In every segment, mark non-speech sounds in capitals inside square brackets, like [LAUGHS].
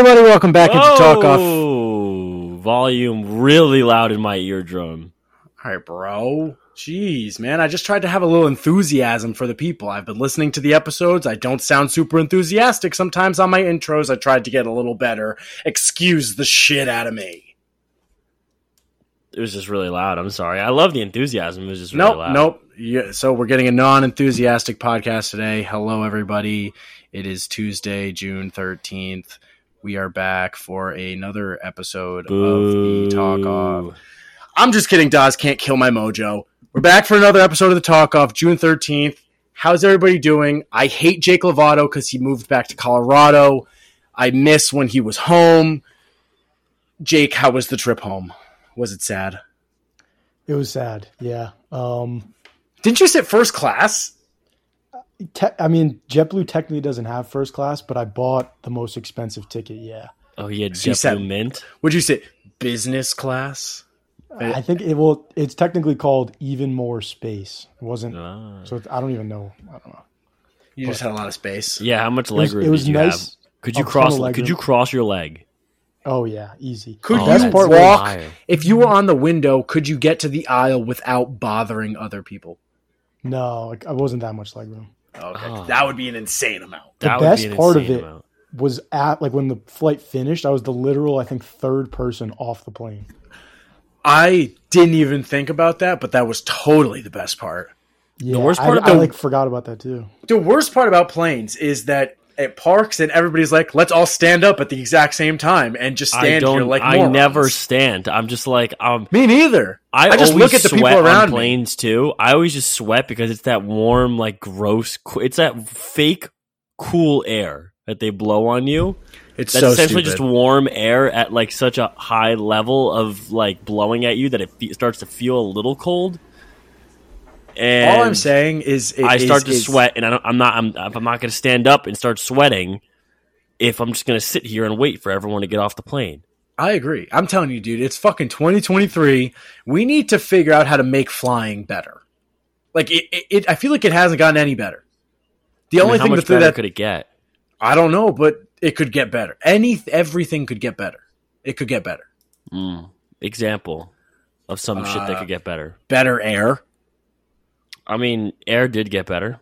Hello, everybody. Welcome back into Talk Off. Oh, volume really loud in my eardrum. All right, bro. Jeez, man. I just tried to have a little enthusiasm for the people. I've been listening to the episodes. I don't sound super enthusiastic sometimes on my intros. I tried to get a little better. Excuse the shit out of me. It was just really loud. I'm sorry. I love the enthusiasm. It was just really Nope, loud. nope. Yeah, so we're getting a non-enthusiastic podcast today. Hello, everybody. It is Tuesday, June thirteenth. We are back for another episode of the Talk Off. I'm just kidding, Dawes. Can't kill my mojo. We're back for another episode of the Talk Off, June 13th. How's everybody doing? I hate Jake Lovato because he moved back to Colorado. I miss when he was home. Jake, how was the trip home? Was it sad? It was sad. Yeah. Um, Didn't you sit first class? Te- I mean, JetBlue technically doesn't have first class, but I bought the most expensive ticket. Yeah. Oh, yeah, had So you said- JetBlue Mint. Would you say business class? I think it will. It's technically called even more space. It wasn't. Ah. So I don't even know. I don't know. You just had a lot of space. Yeah, how much It was, leg room it was did you nice. have? Could you cross? of leg Could you cross your leg? Oh yeah, easy. Could Oh, you that's part walk? higher. If you were on the window, could you get to the aisle without bothering other people? No, like, I wasn't that much leg room. Okay, Oh. that would be an insane amount. The That would best be an part of it- amount. Was at like when the flight finished. I was the literal, I think, third person off the plane. I didn't even think about that, but that was totally the best part. Yeah, worst part of I, the- like forgot about that too. The worst part about planes is that at parks and everybody's like, let's all stand up at the exact same time and just I stand here like I never stand. I'm just like um. Me neither. I, I just always look at the people sweat around on me. planes too. I always just sweat because it's that warm, like gross. It's that fake cool air that they blow on you. It's That's so essentially stupid. just warm air at like such a high level of like blowing at you that it fe- starts to feel a little cold. And all I'm saying is, I is- start to is- sweat, and I don't, I'm not. I'm, I'm not going to stand up and start sweating. If I'm just going to sit here and wait for everyone to get off the plane. I agree. I'm telling you, dude, it's fucking 2023. We need to figure out how to make flying better. Like it, it, it I feel like it hasn't gotten any better. The I only mean, how thing much that, that could it get? I don't know, but it could get better. Any everything could get better. It could get better. Mm. Example of some shit that Uh, could get better. Better air. I mean, air did get better.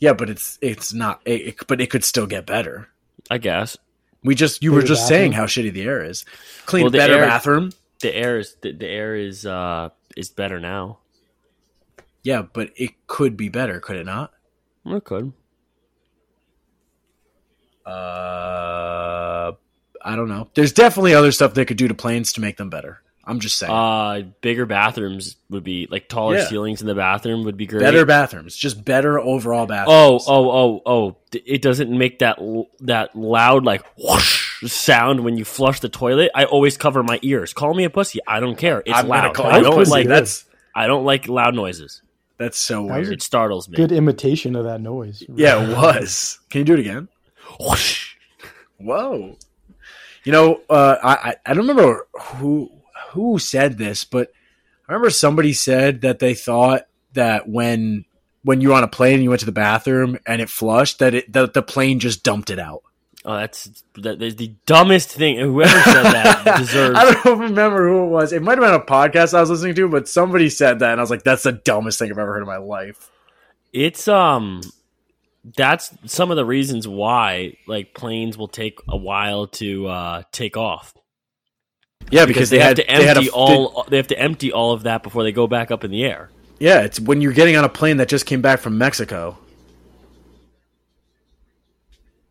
Yeah, but it's it's not. It, it- but it could still get better. I guess We just you were Bigger just saying how shitty the air is. Clean Well, better air- bathroom. the air is the, the air is uh is better now. Yeah, but it could be better, could it not? It could. Uh, I don't know. There's definitely other stuff they could do to planes to make them better. I'm just saying. Uh, bigger bathrooms would be like taller Yeah. ceilings in the bathroom would be great. better bathrooms, just better overall Oh, bathrooms. oh, oh, oh! D- It doesn't make that that loud like whoosh sound when you flush the toilet. I always cover my ears. Call me a pussy. I don't care. It's I'm loud. call I don't pussy. like That's I don't like loud noises. that's so That weird. It startles me. Good imitation of that noise. Yeah, it was. Can you do it again? Whoosh. Whoa. You know, uh, I I- I don't remember who who said this, but I remember somebody said that they thought that when when you were on a plane and you went to the bathroom and it flushed, that it that the plane just dumped it out. Oh, that's that is the dumbest thing. Whoever said that [LAUGHS] deserves. I don't remember who it was. It might have been a podcast I was listening to, but somebody said that, and I was like, "That's the dumbest thing I've ever heard in my life." It's um that's some of the reasons why like planes will take a while to uh take off. Yeah, Because, they, have to empty all they have to empty all of that before they go back up in the air. yeah, it's when you're getting on a plane that just came back from Mexico.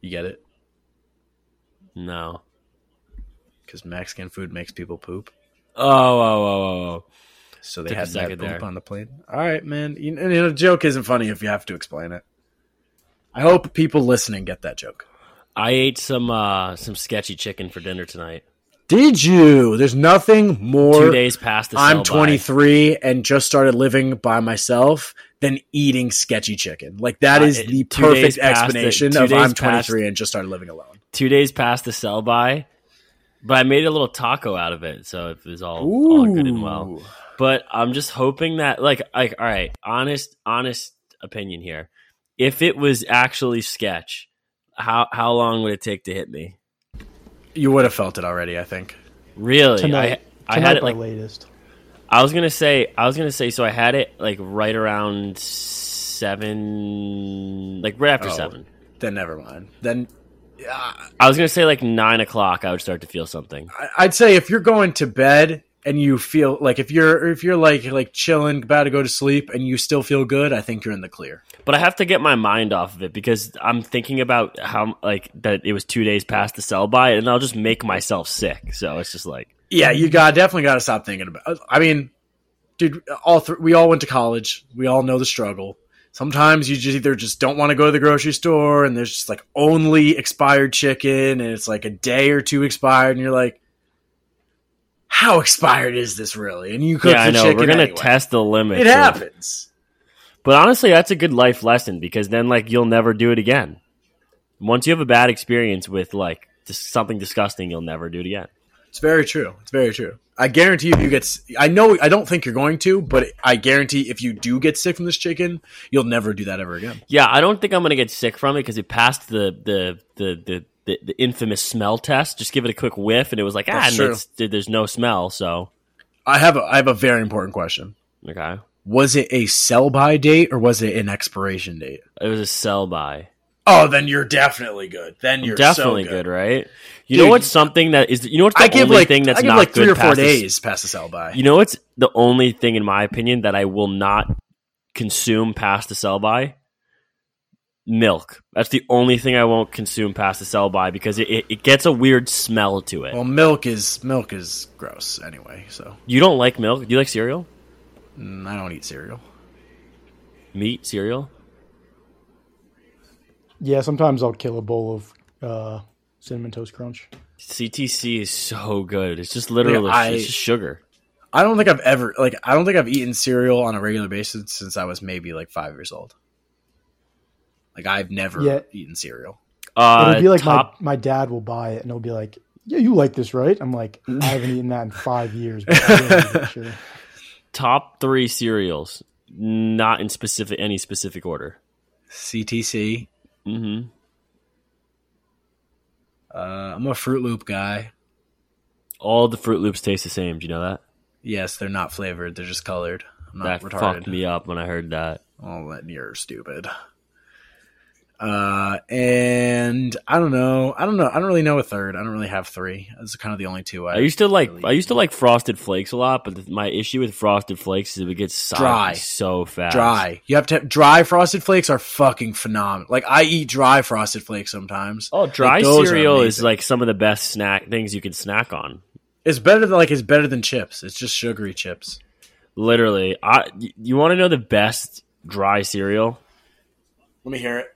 You get it? No. Because Mexican food makes people poop. Oh, oh, oh, oh, oh. So they Took had that poop there. on the plane. All right, man. You you know, joke isn't funny if you have to explain it. I hope people listening get that joke. I ate some uh some sketchy chicken for dinner tonight. Did you? There's nothing more. Two days past the I'm sell-by. 23 and just started living by myself than eating sketchy chicken. Like that Uh, is the two perfect past the- explanation of I'm past- 23 and just started living alone. Two days past the sell by, but I made a little taco out of it, so it was all, all good and well. But I'm just hoping that, like, like, all right, honest, honest opinion here. If it was actually sketch, how how long would it take to hit me? You would have felt it already, I think. Really? Tonight, I I tonight had it like latest. I was gonna say I was gonna say so I had it like right around seven, like right after Oh. seven. Then never mind. Then yeah, I was gonna say like nine o'clock. I would start to feel something. I'd say if you're going to bed and you feel like if you're if you're like like chilling, about to go to sleep, and you still feel good, I think you're in the clear. But I have to get my mind off of it because I'm thinking about how like that it was two days past the sell by, and I'll just make myself sick. So it's just like Yeah, you got definitely got to stop thinking about. I mean, dude, all th- we all went to college. We all know the struggle. Sometimes you just either just don't want to go to the grocery store, and there's just like only expired chicken, and it's like a day or two expired, and you're like, "How expired is this really?" And you cook yeah, I the know chicken we're gonna anyway. test the limits. It of- happens. But honestly, that's a good life lesson because then like you'll never do it again. Once you have a bad experience with like something disgusting, you'll never do it again. It's very true. It's very true. I guarantee if you get, I know, I don't think you're going to, but I guarantee if you do get sick from this chicken, you'll never do that ever again. Yeah, I don't think I'm gonna get sick from it because it passed the the the the. The, the infamous smell test. Just give it a quick whiff, and it was like, ah, That's and true. it's, there's no smell. So, I have, a, I have a very important question. okay, Was it a sell by date or was it an expiration date? it was a sell by. Oh, then you're definitely good. Then you're Definitely so good. good. right? You Dude, know what's something that is? You know what's the I give only like thing that's I give not like three good or four past the days past the sell by. You know what's the only thing in my opinion that I will not consume past the sell by? Milk. That's the only thing I won't consume past the sell by because it, it, it gets a weird smell to it. well, milk is milk is gross anyway. So you don't like milk? Do you like cereal? mm, I don't eat cereal. Meat cereal? Yeah, sometimes I'll kill a bowl of uh, cinnamon toast crunch. CTC is so good. It's just literally I- it's just sugar. I don't think I've ever like I don't think I've eaten cereal on a regular basis since I was maybe like five years old. Like I've never Yeah. eaten cereal. Uh, It'll be like top my, my dad will buy it and he'll be like, "Yeah, you like this, right?" I'm like, "I haven't eaten that in five years." But I really need to make [LAUGHS] sure. top three cereals, not in specific any specific order. CTC. hmm Uh, I'm a Fruit Loop guy. All the Fruit Loops taste the same. Do you know that? Yes, they're not flavored; they're just colored. I'm not that retarded. fucked me up when I heard that. Oh, that you're stupid. Uh, and I don't know. I don't know. I don't really know a third. I don't really have three. Are kind of the only two I, I used to like really- I used to like Frosted Flakes a lot, but the, my issue with Frosted Flakes is it gets Dry. so fast. dry. You have to have dry frosted flakes are fucking phenomenal. Like I eat dry frosted flakes sometimes. Oh, dry Like, cereal is like some of the best snack things you can snack on. It's better than like it's better than chips. It's just sugary chips. Literally, I you want to know the best dry cereal? Let me hear it.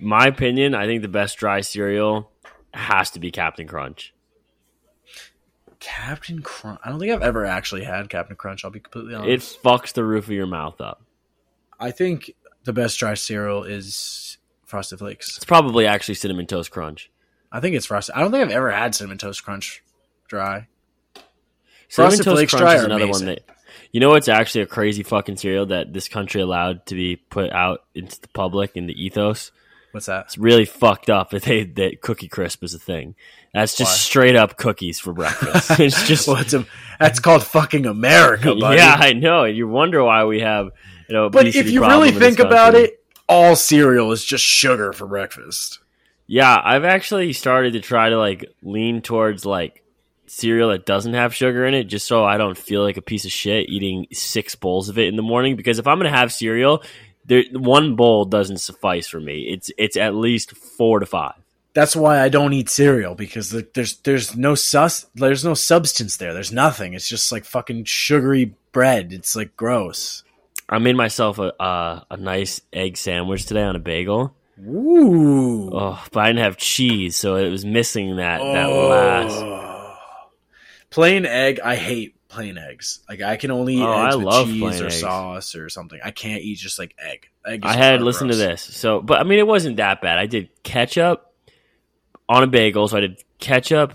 My opinion, I think the best dry cereal has to be Captain Crunch. Captain Crunch. I don't think I've ever actually had Captain Crunch. I'll be completely honest. It fucks the roof of your mouth up. I think the best dry cereal is Frosted Flakes. It's probably actually cinnamon toast crunch. I think it's frosted. I don't think I've ever had cinnamon toast crunch dry. Cinnamon Frosted toast Flakes crunch dry is another amazing. one that you know. It's actually a crazy fucking cereal that this country allowed to be put out into the public in the ethos. What's that? It's really fucked up that they that Cookie Crisp is a thing. That's just Why? straight up cookies for breakfast. [LAUGHS] it's just Well, it's a, that's called fucking America, [LAUGHS] buddy. yeah, I know. You wonder why we have you know. but if you really think about it, all cereal is just sugar for breakfast. Yeah, I've actually started to try to like lean towards like cereal that doesn't have sugar in it, just so I don't feel like a piece of shit eating six bowls of it in the morning. Because if I'm gonna have cereal, there one bowl doesn't suffice for me. It's it's at least four to five. That's why I don't eat cereal because there's there's no sus there's no substance there. There's nothing. It's just like fucking sugary bread. It's like gross. I made myself a uh, a nice egg sandwich today on a bagel. Ooh. Oh, but I didn't have cheese, so it was missing that that last. Oh. Plain egg, I hate plain eggs. Like I can only eat Oh, eggs I with love cheese or eggs. sauce or something. I can't eat just like egg. egg I had listen to this. So, but I mean, it wasn't that bad. I did ketchup on a bagel. So I did ketchup,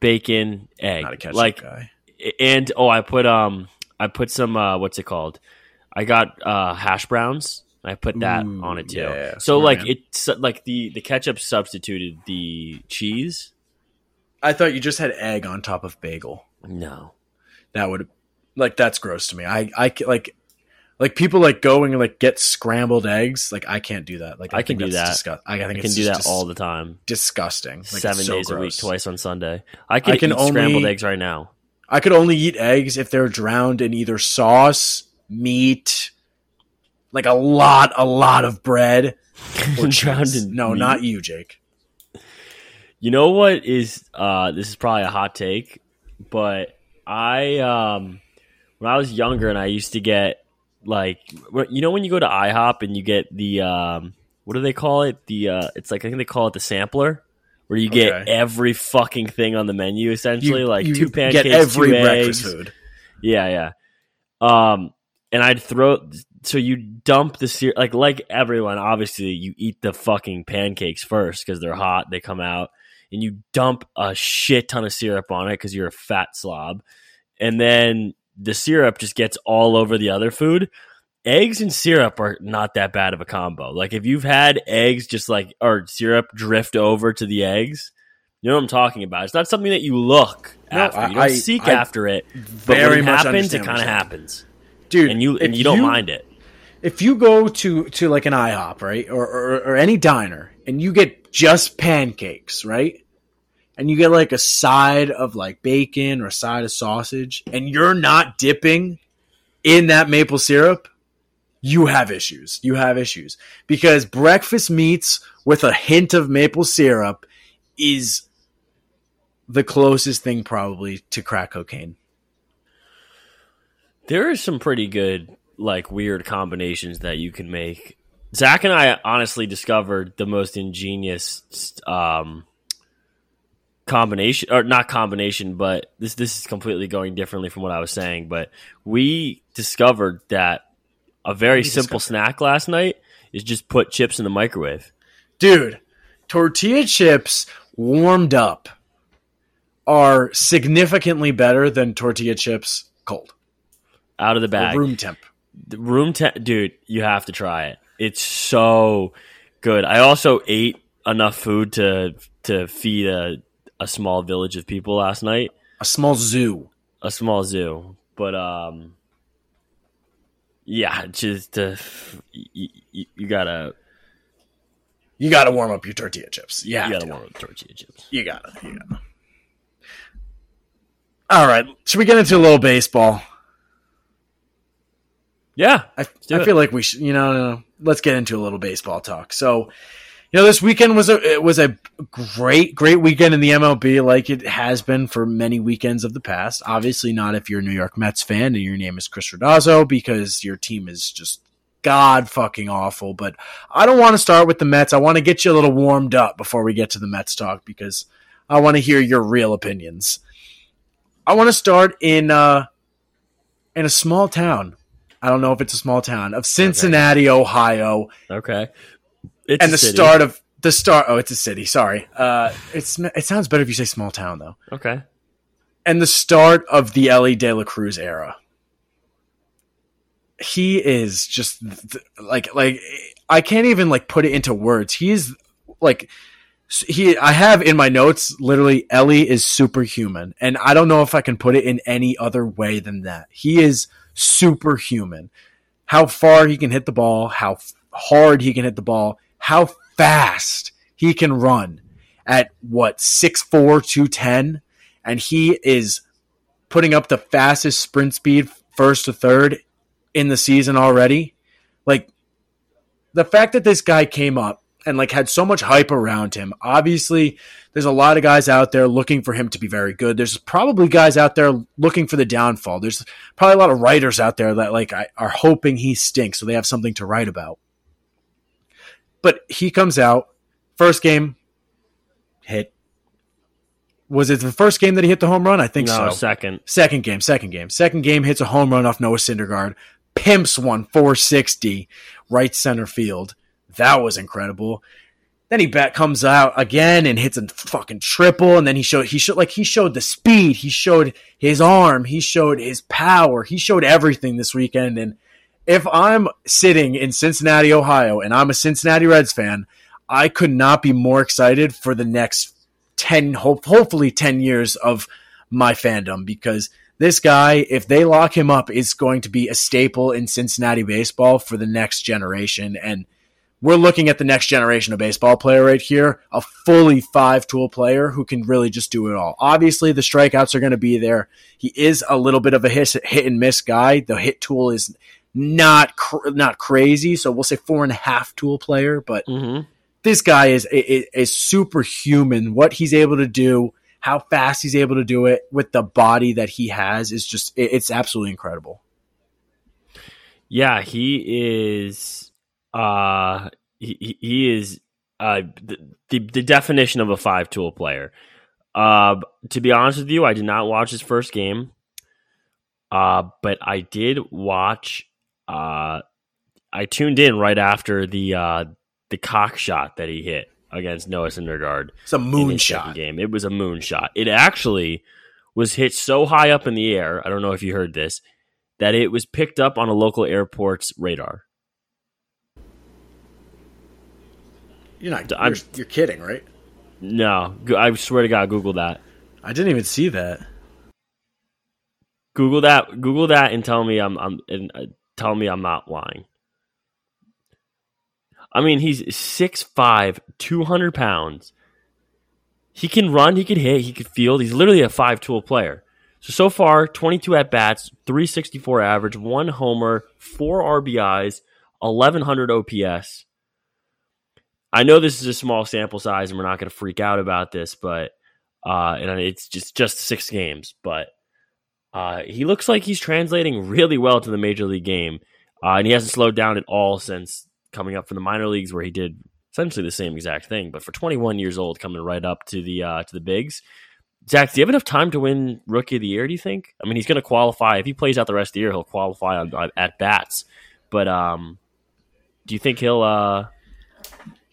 bacon, egg, Not a ketchup like, guy. and oh, I put um, I put some uh, what's it called? I got uh, hash browns. I put that Ooh, on it too. yeah, so smart like man. it's like the the ketchup substituted the cheese. I thought you just had egg on top of bagel. No. That would like that's gross to me. I I like like people like going and like get scrambled eggs. Like I can't do that. Like I, I can do that. I, I think I can it's do that just all the time. disgusting. Like, Seven so days a week, twice on Sunday. I can, I can eat scrambled eggs right now. I could only eat eggs if they're drowned in either sauce, meat, like a lot, a lot of bread. [LAUGHS] Or Drowned in no, meat? not you, Jake. You know what is uh this is probably a hot take, but I um when I was younger and I used to get like you know when you go to IHOP and you get the um what do they call it? The uh it's like I think they call it the sampler where you get Okay. every fucking thing on the menu essentially like you two pancakes, get every two breakfast eggs. food. Yeah, yeah. Um, and I'd throw. So you dump the syrup, like like everyone. Obviously, you eat the fucking pancakes first because they're hot. They come out, and you dump a shit ton of syrup on it because you're a fat slob, and then the syrup just gets all over the other food. Eggs and syrup are not that bad of a combo. Like if you've had eggs just like or syrup drift over to the eggs, you know what I'm talking about. It's not something that you look No, after. You don't I- seek I after it. But Very when it much happens, it kind of happens, dude. and you and you don't mind it. If you go to to like an IHOP, right, or, or or any diner, and you get just pancakes, right, and you get like a side of like bacon or a side of sausage, and you're not dipping in that maple syrup, you have issues. You have issues because breakfast meats with a hint of maple syrup is the closest thing probably to crack cocaine. There are some pretty good, like weird combinations that you can make. Zach and I honestly discovered the most ingenious um, combination, or not combination, but this this is completely going differently from what I was saying. But we discovered that a very simple discovered? snack last night is just put chips in the microwave. Dude, tortilla chips warmed up are significantly better than tortilla chips cold. Out of the or bag. room temp. The room temp, dude you have to try it it's so good i also ate enough food to to feed a, a small village of people last night A small zoo. a small zoo but um yeah just uh, you, you gotta You got to warm up your tortilla chips. Yeah, you gotta warm up tortilla chips You got to. You got to. All right, should we get into a little baseball? yeah I, I feel like we should. You know, no, no, let's get into a little baseball talk. So, you know, this weekend was a it was a great great weekend in the MLB, like it has been for many weekends of the past. Obviously, not if you're a New York Mets fan and your name is Chris Rodazzo because your team is just god fucking awful. But I don't want to start with the Mets. I want to get you a little warmed up before we get to the Mets talk because I want to hear your real opinions. I want to start in uh in a small town. I don't know if it's a small town of Cincinnati, Ohio, okay it's and the city. start of the start. Oh, it's a city. Sorry. Uh, it's it sounds better if you say small town though. okay And the start of the Elly De La Cruz era. He is just th- like like I can't even like put it into words. He is like he I have in my notes literally Elly is superhuman and I don't know if I can put it in any other way than that. He is superhuman. How far he can hit the ball, how hard he can hit the ball, how fast he can run at what 6'4 210 and he is putting up the fastest sprint speed first to third in the season already. Like the fact that this guy came up and like had so much hype around him. Obviously, there's a lot of guys out there looking for him to be very good. There's probably guys out there looking for the downfall. There's probably a lot of writers out there that like are hoping he stinks so they have something to write about. But he comes out first game hit. Was it the first game that he hit the home run? I think no so. second Second game, second game. Second game hits a home run off Noah Syndergaard. Pimps one 460 right center field. That was incredible. Then he back comes out again and hits a fucking triple. And then he showed he showed like he showed the speed, he showed his arm, he showed his power, he showed everything this weekend. And if I'm sitting in Cincinnati, Ohio, and I'm a Cincinnati Reds fan, I could not be more excited for the next 10 hope, hopefully 10 years of my fandom because this guy if they lock him up is going to be a staple in Cincinnati baseball for the next generation and we're looking at the next generation of baseball player right here, a fully five tool player who can really just do it all. Obviously, the strikeouts are going to be there. He is a little bit of a hit, hit and miss guy. The hit tool is not cr- not crazy, so we'll say four and a half tool player. But Mm-hmm. this guy is is, is superhuman. What he's able to do, how fast he's able to do it with the body that he has is just it, it's absolutely incredible. Yeah, he is. Uh, he he- is uh the, the the definition of a five tool player. Uh, to be honest with you, I did not watch his first game. Uh, but I did watch. Uh, I tuned in right after the uh the cock shot that he hit against Noah Syndergaard It's a in moon shot. game. It was a moon shot. It actually was hit so high up in the air. I don't know if you heard this that it was picked up on a local airport's radar. You're not. I'm- You're, you're kidding, right? No, I swear to God, Google that. I didn't even see that. Google that. Google that and tell me I'm. I'm. And uh, tell me I'm not lying. I mean, he's 6'5", 200 pounds. He can run. He can hit. He can field. He's literally a five tool player. So so far, twenty two at bats, three sixty four average, one homer, four RBIs, eleven hundred OPS. I know this is a small sample size, and we're not going to freak out about this, but uh, and it's just just six games, but uh, he looks like he's translating really well to the major league game, uh, and he hasn't slowed down at all since coming up from the minor leagues, where he did essentially the same exact thing. But for 21 years old, coming right up to the uh, to the bigs, Zach, do you have enough time to win Rookie of the Year? Do you think? I mean, he's going to qualify if he plays out the rest of the year. He'll qualify on, on at bats, but um, do you think he'll? Uh,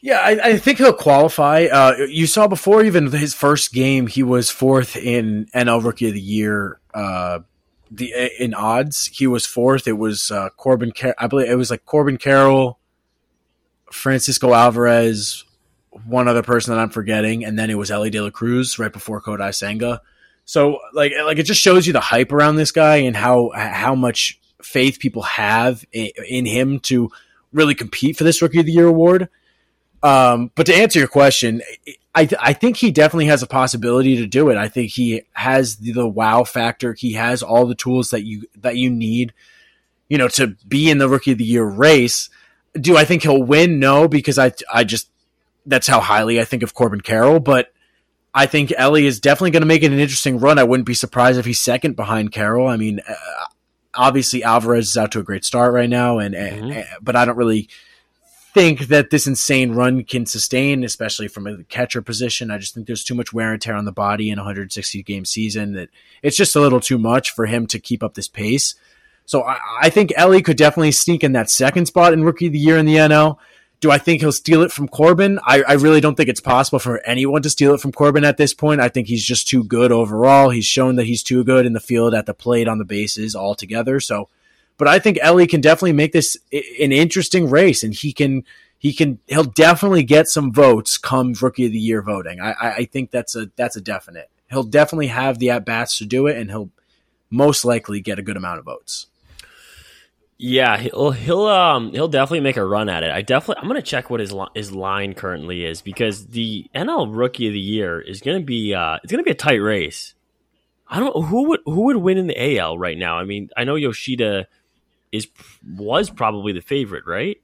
Yeah, I, I think he'll qualify. Uh, you saw before even his first game, he was fourth in NL Rookie of the Year. Uh, the in odds, he was fourth. It was uh, Corbin. Car- I believe it was like Corbin Carroll, Francisco Alvarez, one other person that I'm forgetting, and then it was Elly De La Cruz right before Kodai Senga. So like like it just shows you the hype around this guy and how how much faith people have in, in him to really compete for this Rookie of the Year award. Um, but to answer your question, I I think he definitely has a possibility to do it. I think he has the, the wow factor. He has all the tools that you that you need, you know, to be in the Rookie of the Year race. Do I think he'll win? No, because I I just that's how highly I think of Corbin Carroll. But I think Elly is definitely going to make it an interesting run. I wouldn't be surprised if he's second behind Carroll. I mean, uh, obviously Alvarez is out to a great start right now, and, and- Mhm. but I don't really think that this insane run can sustain, especially from a catcher position. I just think there's too much wear and tear on the body in a 160 game season that it's just a little too much for him to keep up this pace. So I, I think Elly could definitely sneak in that second spot in Rookie of the Year in the NL. Do I think he'll steal it from Corbin? I, I really don't think it's possible for anyone to steal it from Corbin at this point. I think he's just too good overall. He's shown that he's too good in the field, at the plate, on the bases, altogether. So, but I think Elly can definitely make this an interesting race, and he can he can he'll definitely get some votes come Rookie of the Year voting. I, I, think that's a that's a definite. He'll definitely have the at bats to do it, and he'll most likely get a good amount of votes. Yeah, he'll he'll um he'll definitely make a run at it. I definitely I'm gonna check what his li- his line currently is because the NL Rookie of the Year is gonna be uh it's gonna be a tight race. I don't who would who would win in the AL right now. I mean, I know Yoshida is was probably the favorite, right?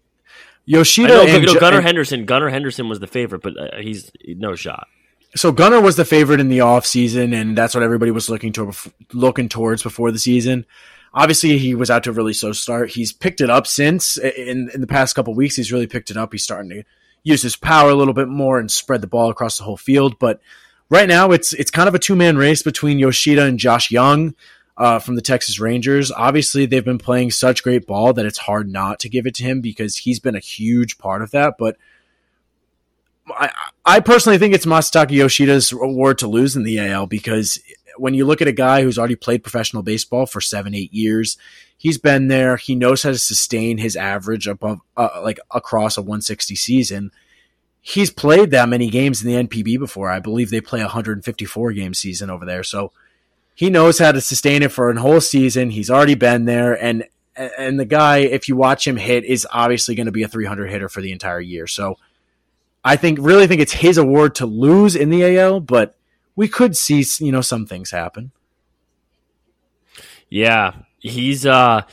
Yoshida I know, and Gunnar and- Henderson. Gunnar Henderson was the favorite, but uh, he's no shot. so Gunnar was the favorite in the offseason, and that's what everybody was looking to looking towards before the season. Obviously, he was out to a really slow start. He's picked it up since in in the past couple weeks. He's really picked it up. He's starting to use his power a little bit more and spread the ball across the whole field. But right now, it's it's kind of a two man race between Yoshida and Josh Jung uh, from the Texas Rangers. Obviously, they've been playing such great ball that it's hard not to give it to him because he's been a huge part of that. But I, I personally think it's Masataka Yoshida's award to lose in the AL because when you look at a guy who's already played professional baseball for seven, eight years, he's been there. He knows how to sustain his average above, uh, like across a 160 season. he's played that many games in the NPB before. I believe they play a 154 game season over there. So he knows how to sustain it for a whole season. He's already been there. And, and the guy, if you watch him hit, is obviously going to be a 300 hitter for the entire year. So I think, really think it's his award to lose in the AL, but we could see, you know, some things happen. Yeah. He's, uh,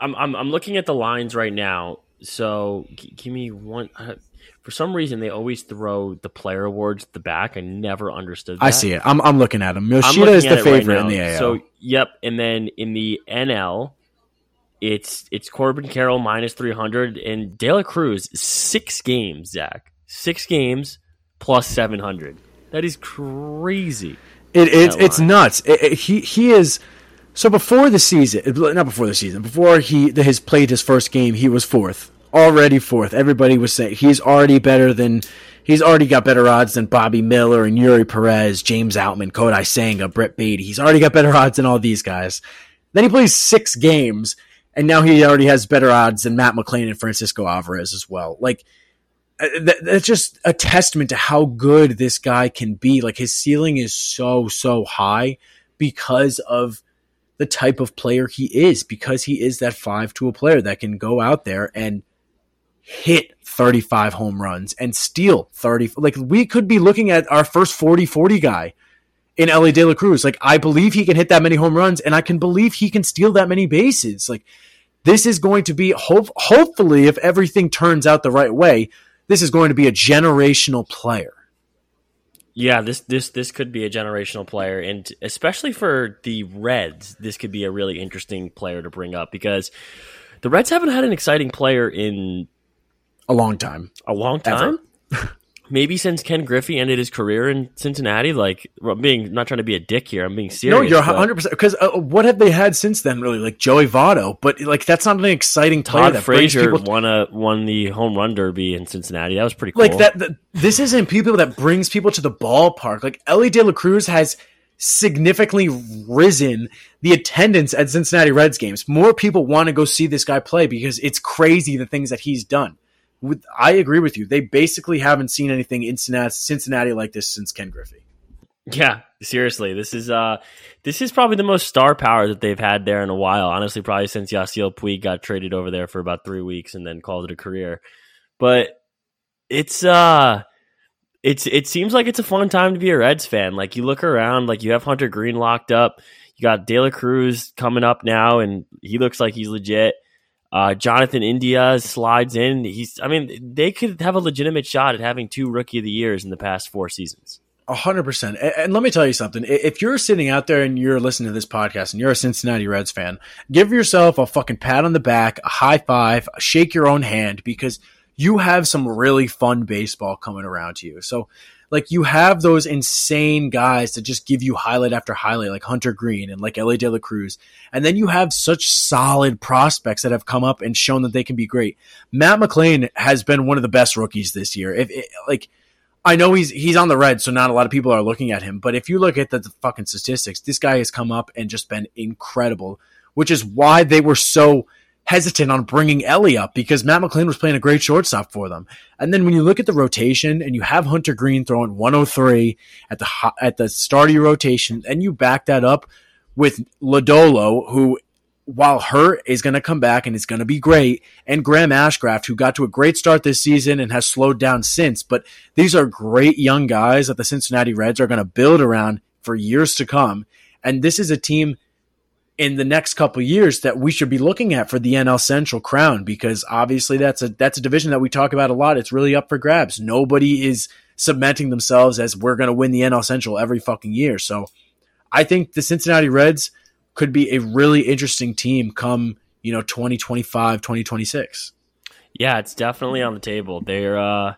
I'm, I'm, I'm looking at the lines right now. So g- give me one. For some reason, they always throw the player awards at the back. I never understood that. I see it. I'm, I'm looking at him. Yoshida is the it right favorite in the AL. So, yep. And then in the NL, it's it's Corbin Carroll minus 300 and De La Cruz, six games, Zach. Six games plus 700. That is crazy. It, it's nuts. It- it- he he is so before the season, not before the season, before he his played his first game, he was fourth, already fourth. Everybody was saying he's already better than he's already got better odds than Bobby Miller and Eury Perez, James Outman, Kodai Senga, Brett Baty. He's already got better odds than all these guys. Then he plays six games, and now he already has better odds than Matt McLain and Francisco Alvarez as well. Like uh, that, that's just a testament to how good this guy can be. Like his ceiling is so so high because of the type of player he is. Because he is that five tool player that can go out there and hit 35 home runs and steal 30. Like we could be looking at our first 40 40 guy in Elly De La Cruz. Like I believe he can hit that many home runs and I can believe he can steal that many bases. Like this is going to be hope, hopefully if everything turns out the right way, this is going to be a generational player. Yeah, this this this could be a generational player, and especially for the Reds, this could be a really interesting player to bring up because the Reds haven't had an exciting player in A long time. a long time. [LAUGHS] Maybe since Ken Griffey ended his career in Cincinnati. Like, I'm being not trying to be a dick here. I'm being serious. no, you're 100% because uh, what have they had since then really? Like Joey Votto, but like that's not an exciting player Todd that Frazier people won a won the home run derby in Cincinnati. That was pretty cool. like that, that this isn't people that brings people to the ballpark like elly de la cruz has significantly risen the attendance at cincinnati reds games more people want to go see this guy play because it's crazy the things that he's done with i agree with you they basically haven't seen anything in cincinnati, like this since ken griffey Yeah, seriously, this is uh, this is probably the most star power that they've had there in a while. Honestly, probably since Yasiel Puig got traded over there for about three weeks and then called it a career. But it's uh, it's it seems like it's a fun time to be a Reds fan. Like you look around, like you have Hunter Greene locked up. You got De La Cruz coming up now, and he looks like he's legit. Uh, Jonathan India slides in. He's, I mean, they could have a legitimate shot at having two Rookie of the Years in the past four seasons. A hundred percent. And- let me tell you something. If you're sitting out there and you're listening to this podcast and you're a Cincinnati Reds fan, give yourself a fucking pat on the back, a high five, shake your own hand because you have some really fun baseball coming around to you. So, like, you have those insane guys that just give you highlight after highlight, like Hunter Greene and like Elly De La Cruz. And then you have such solid prospects that have come up and shown that they can be great. Matt McLain has been one of the best rookies this year. If it, like, I know he's he's on the red, so not a lot of people are looking at him. But if you look at the, the fucking statistics, this guy has come up and just been incredible, which is why they were so hesitant on bringing Elly up because Matt McLain was playing a great shortstop for them. And then when you look at the rotation and you have Hunter Greene throwing 103 at the at the start of your rotation, and you back that up with Lodolo, who while hurt is going to come back and is going to be great, and Graham Ashcraft, who got to a great start this season and has slowed down since. But these are great young guys that the Cincinnati Reds are going to build around for years to come. And this is a team in the next couple years that we should be looking at for the NL Central crown because obviously that's a that's a division that we talk about a lot. It's really up for grabs. Nobody is cementing themselves as we're going to win the NL Central every fucking year. So I think the Cincinnati Reds could be a really interesting team come, you know, 2025, 2026. Yeah, it's definitely on the table. They're uh,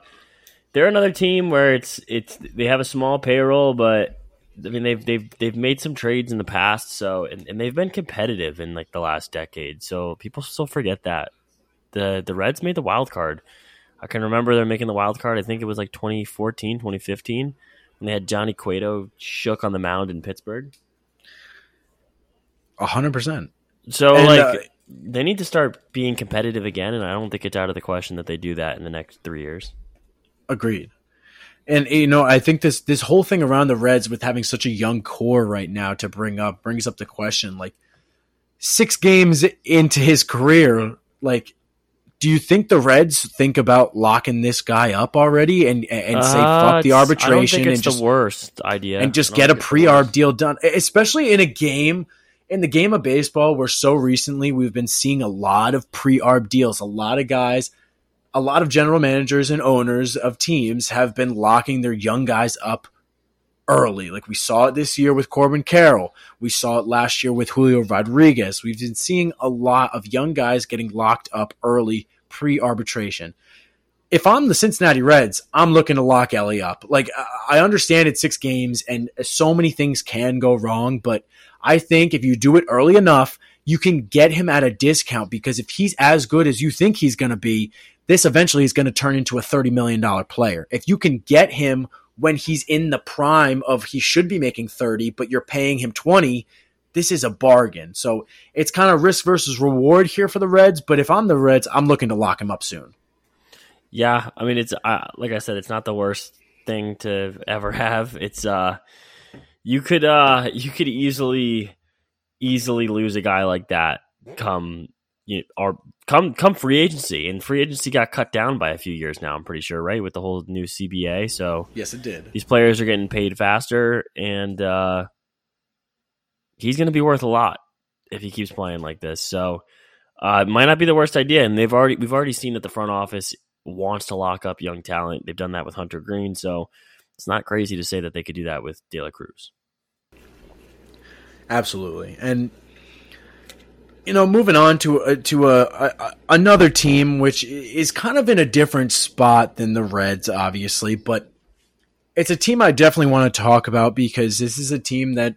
they're another team where it's it's they have a small payroll, but I mean they've they've they've made some trades in the past, so and, and they've been competitive in like the last decade. So people still forget that the the Reds made the wild card. I can remember they're making the wild card. I think it was like 2014, 2015 when they had Johnny Cueto shook on the mound in Pittsburgh. A hundred percent. So And, like uh, they need to start being competitive again, and I don't think it's out of the question that they do that in the next three years. Agreed. And you know, I think this this whole thing around the Reds with having such a young core right now to bring up brings up the question like six games into his career, like do you think the Reds think about locking this guy up already and and say Uh, fuck the arbitration think it's and just the worst idea, and just get a pre-arb deal done, especially in a game in the game of baseball where so recently we've been seeing a lot of pre-arb deals. A lot of guys, a lot of general managers and owners of teams have been locking their young guys up early. Like we saw it this year with Corbin Carroll. We saw it last year with Julio Rodriguez. We've been seeing a lot of young guys getting locked up early pre-arbitration if I'm the Cincinnati Reds, I'm looking to lock Elly up. Like I understand it's six games and so many things can go wrong, but I think if you do it early enough, you can get him at a discount because if he's as good as you think he's going to be, this eventually is going to turn into a $30 million player. If you can get him when he's in the prime of he should be making 30, but you're paying him 20, this is a bargain. So it's kind of risk versus reward here for the Reds, but if I'm the Reds, I'm looking to lock him up soon. Yeah, I mean it's uh, like I said, it's not the worst thing to ever [LAUGHS] have. It's uh, you could uh, you could easily easily lose a guy like that come you or come come free agency, and free agency got cut down by a few years now. I'm pretty sure, right, with the whole new CBA. So Yes, it did. these players are getting paid faster, and uh, he's going to be worth a lot if he keeps playing like this. So uh, it might not be the worst idea, and they've already we've already seen that the front office wants to lock up young talent. They've done that with Hunter Greene, so it's not crazy to say that they could do that with De La Cruz. Absolutely, and you know, moving on to uh, a, to a, a another team which is kind of in a different spot than the Reds, obviously, but it's a team I definitely want to talk about because this is a team that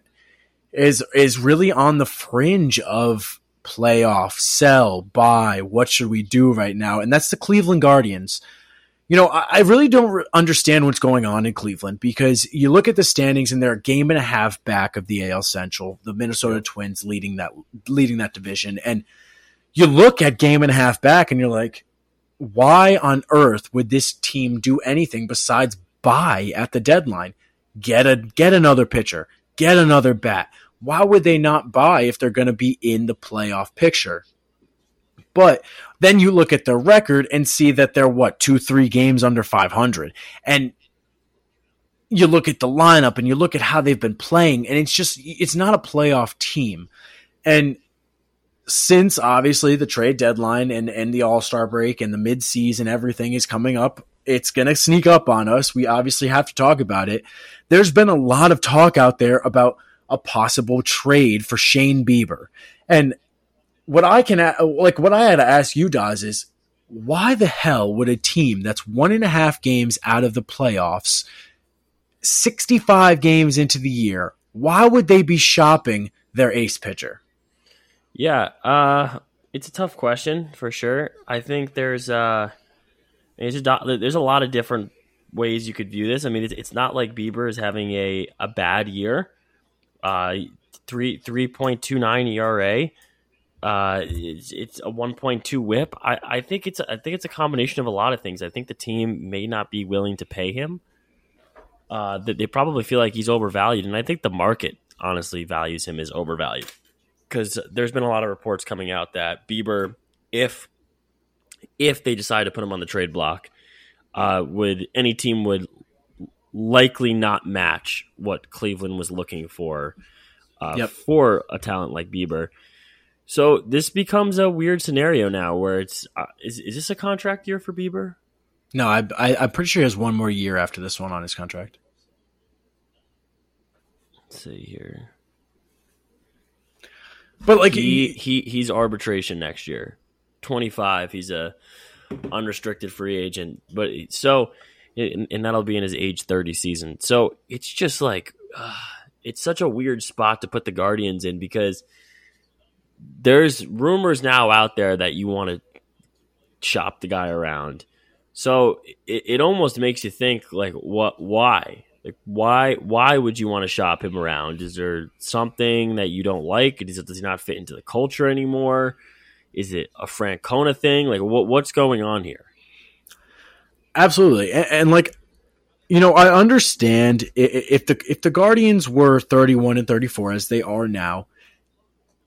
is is really on the fringe of playoff, sell, buy. What should we do right now? And that's the Cleveland Guardians. You know, I, I really don't re- understand what's going on in Cleveland because you look at the standings and they're a game and a half back of the AL Central. The Minnesota Twins leading that leading that division, and you look at game and a half back and you're like, why on earth would this team do anything besides buy at the deadline? Get a get another pitcher, get another bat. Why would they not buy if they're going to be in the playoff picture? But then you look at their record and see that they're what two, three games under 500, and you look at the lineup and you look at how they've been playing, and it's just it's not a playoff team. And since obviously the trade deadline and, and the All Star break and the mid season, everything is coming up. It's going to sneak up on us. We obviously have to talk about it. There's been a lot of talk out there about a possible trade for Shane Bieber. And what I can, like, what I had to ask you, Daz, is why the hell would a team that's one and a half games out of the playoffs, 65 games into the year, why would they be shopping their ace pitcher? Yeah, uh, it's a tough question for sure. I think there's uh, there's a, there's a lot of different ways you could view this. I mean, it's, it's not like Bieber is having a, a bad year. Uh, three three point two nine ERA. Uh, it's, it's a one point two WHIP. I, I think it's a, I think it's a combination of a lot of things. I think the team may not be willing to pay him. Uh, that they probably feel like he's overvalued, and I think the market honestly values him as overvalued because there's been a lot of reports coming out that Bieber, if if they decide to put him on the trade block, uh, would any team would likely not match what Cleveland was looking for uh, Yep. for a talent like Bieber. So this becomes a weird scenario now, where it's uh, is is this a contract year for Bieber? No, I, I, I'm pretty sure he has one more year after this one on his contract. Let's see here. But like, he, he he's arbitration next year. Twenty five. He's a unrestricted free agent, but so and, and that'll be in his age thirty season. So it's just like uh, it's such a weird spot to put the Guardians in because there's rumors now out there that you want to shop the guy around. So it, it almost makes you think like what why like why why would you want to shop him around? Is there something that you don't like? Does it does he not fit into the culture anymore? Is it a Francona thing? Like what what's going on here? absolutely, and, and like you know, I understand if the if the Guardians were 31 and 34 as they are now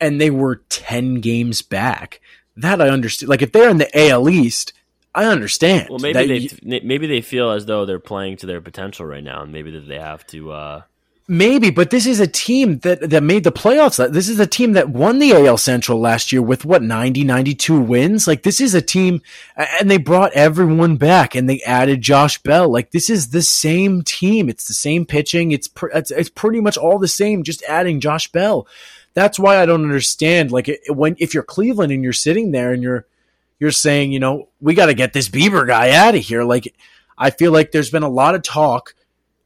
and they were 10 games back, that I understand. Like if they're in the AL East, I understand. Well, maybe they maybe they feel as though they're playing to their potential right now and maybe that they have to uh Maybe, but this is a team that, that made the playoffs. This is a team that won the AL Central last year with what, 90, 92 wins? Like, this is a team, and they brought everyone back and they added Josh Bell. Like, this is the same team. It's the same pitching. It's, pr- it's, it's pretty much all the same, just adding Josh Bell. That's why I don't understand. Like, when, if you're Cleveland and you're sitting there and you're, you're saying, you know, we got to get this Bieber guy out of here. Like, I feel like there's been a lot of talk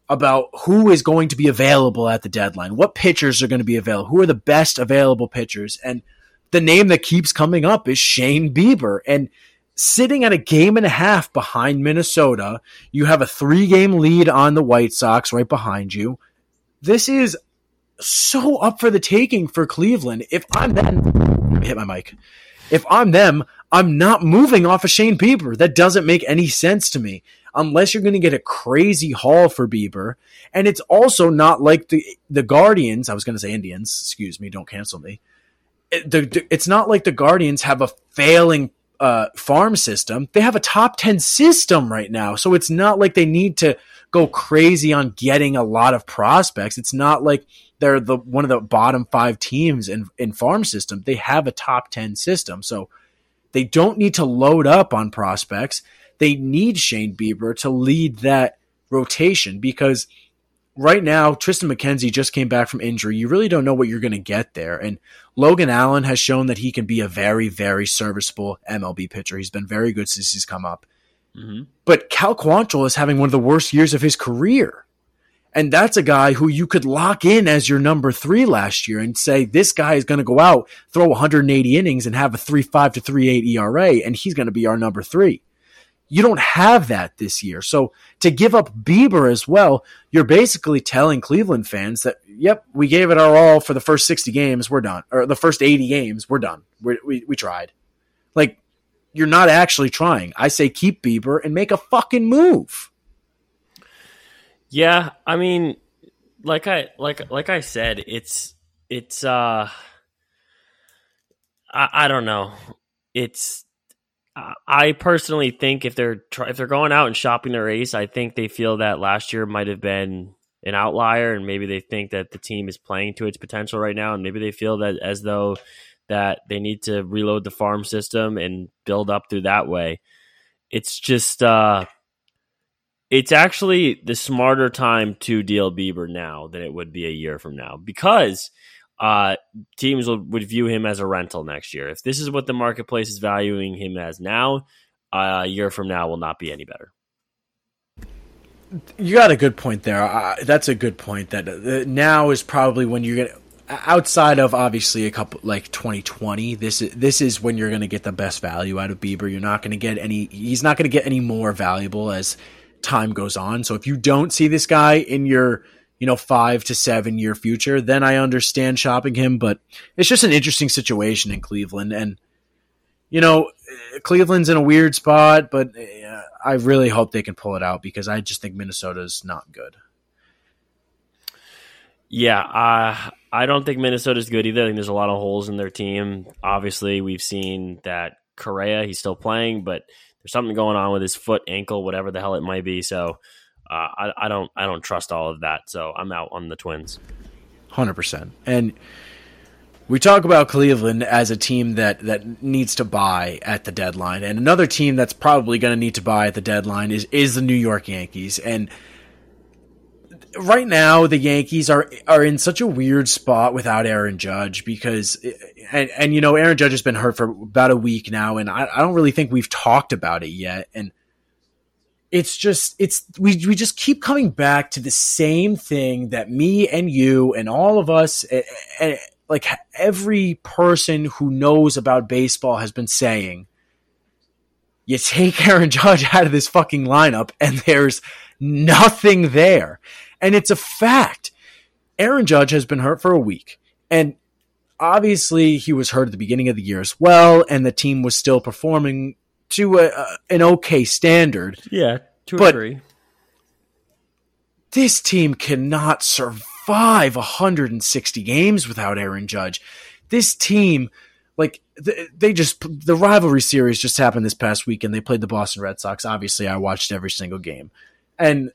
about who is going to be available at the deadline, what pitchers are going to be available, who are the best available pitchers. And the name that keeps coming up is Shane Bieber. And sitting at a game and a half behind Minnesota, you have a three game lead on the White Sox right behind you. This is so up for the taking for Cleveland. If I'm them, hit my mic. If I'm them, I'm not moving off of Shane Bieber. That doesn't make any sense to me unless you're going to get a crazy haul for Bieber. And it's also not like the the Guardians. I was going to say Indians. Excuse me. Don't cancel me. It, the, the, it's not like the Guardians have a failing uh, farm system. They have a top ten system right now, so it's not like they need to go crazy on getting a lot of prospects. It's not like they're the one of the bottom five teams in in farm system. They have a top ten system, so they don't need to load up on prospects they need Shane Bieber to lead that rotation because right now Tristan McKenzie just came back from injury. You really don't know what you're going to get there. And Logan Allen has shown that he can be a very, very serviceable MLB pitcher. He's been very good since he's come up. Mm-hmm. But Cal Quantrill is having one of the worst years of his career. And that's a guy who you could lock in as your number three last year and say, this guy is going to go out, throw 180 innings and have a 3.5 to 3.8 ERA, and he's going to be our number three. You don't have that this year. So to give up Bieber as well, you're basically telling Cleveland fans that, yep, we gave it our all for the first 60 games. We're done. Or the first 80 games. We're done. We're, we we tried. You're not actually trying. I say keep Bieber and make a fucking move. Yeah. I mean, like I, like, like I said, it's, it's, uh, I, I don't know. It's, I personally think if they're if they're going out and shopping their ace, I think they feel that last year might have been an outlier, and maybe they think that the team is playing to its potential right now, and maybe they feel that as though that they need to reload the farm system and build up through that way. It's just uh, it's actually the smarter time to deal Bieber now than it would be a year from now because uh, teams would, would view him as a rental next year. If this is what the marketplace is valuing him as now, uh, a year from now will not be any better. You got a good point there. Uh, that's a good point. That uh, now is probably when you're gonna, outside of obviously a couple like 2020. This is this is when you're gonna get the best value out of Bieber. You're not gonna get any. He's not gonna get any more valuable as time goes on. So if you don't see this guy in your you know, five to seven year future, then I understand shopping him. But it's just an interesting situation in Cleveland. And, you know, Cleveland's in a weird spot, but uh, I really hope they can pull it out because I just think Minnesota's not good. Yeah, uh, I don't think Minnesota's good either. I think there's a lot of holes in their team. Obviously, we've seen that Correa, he's still playing, but there's something going on with his foot, ankle, whatever the hell it might be. So uh, I, I don't I don't trust all of that, so I'm out on the Twins. Hundred percent. And we talk about Cleveland as a team that that needs to buy at the deadline, and another team that's probably going to need to buy at the deadline is is the New York Yankees. And right now, the Yankees are are in such a weird spot without Aaron Judge because, and and you know, Aaron Judge has been hurt for about a week now, and I, I don't really think we've talked about it yet, and it's just it's we we just keep coming back to the same thing that me and you and all of us and like every person who knows about baseball has been saying you take [LAUGHS] Aaron Judge out of this fucking lineup and there's nothing there and it's a fact Aaron Judge has been hurt for a week and obviously he was hurt at the beginning of the year as well and the team was still performing to a, an okay standard. Yeah, To But- agree. this team cannot survive 160 games without Aaron Judge. This team, like they just the rivalry series just happened this past week, and they played the Boston Red Sox. Obviously, I watched every single game, and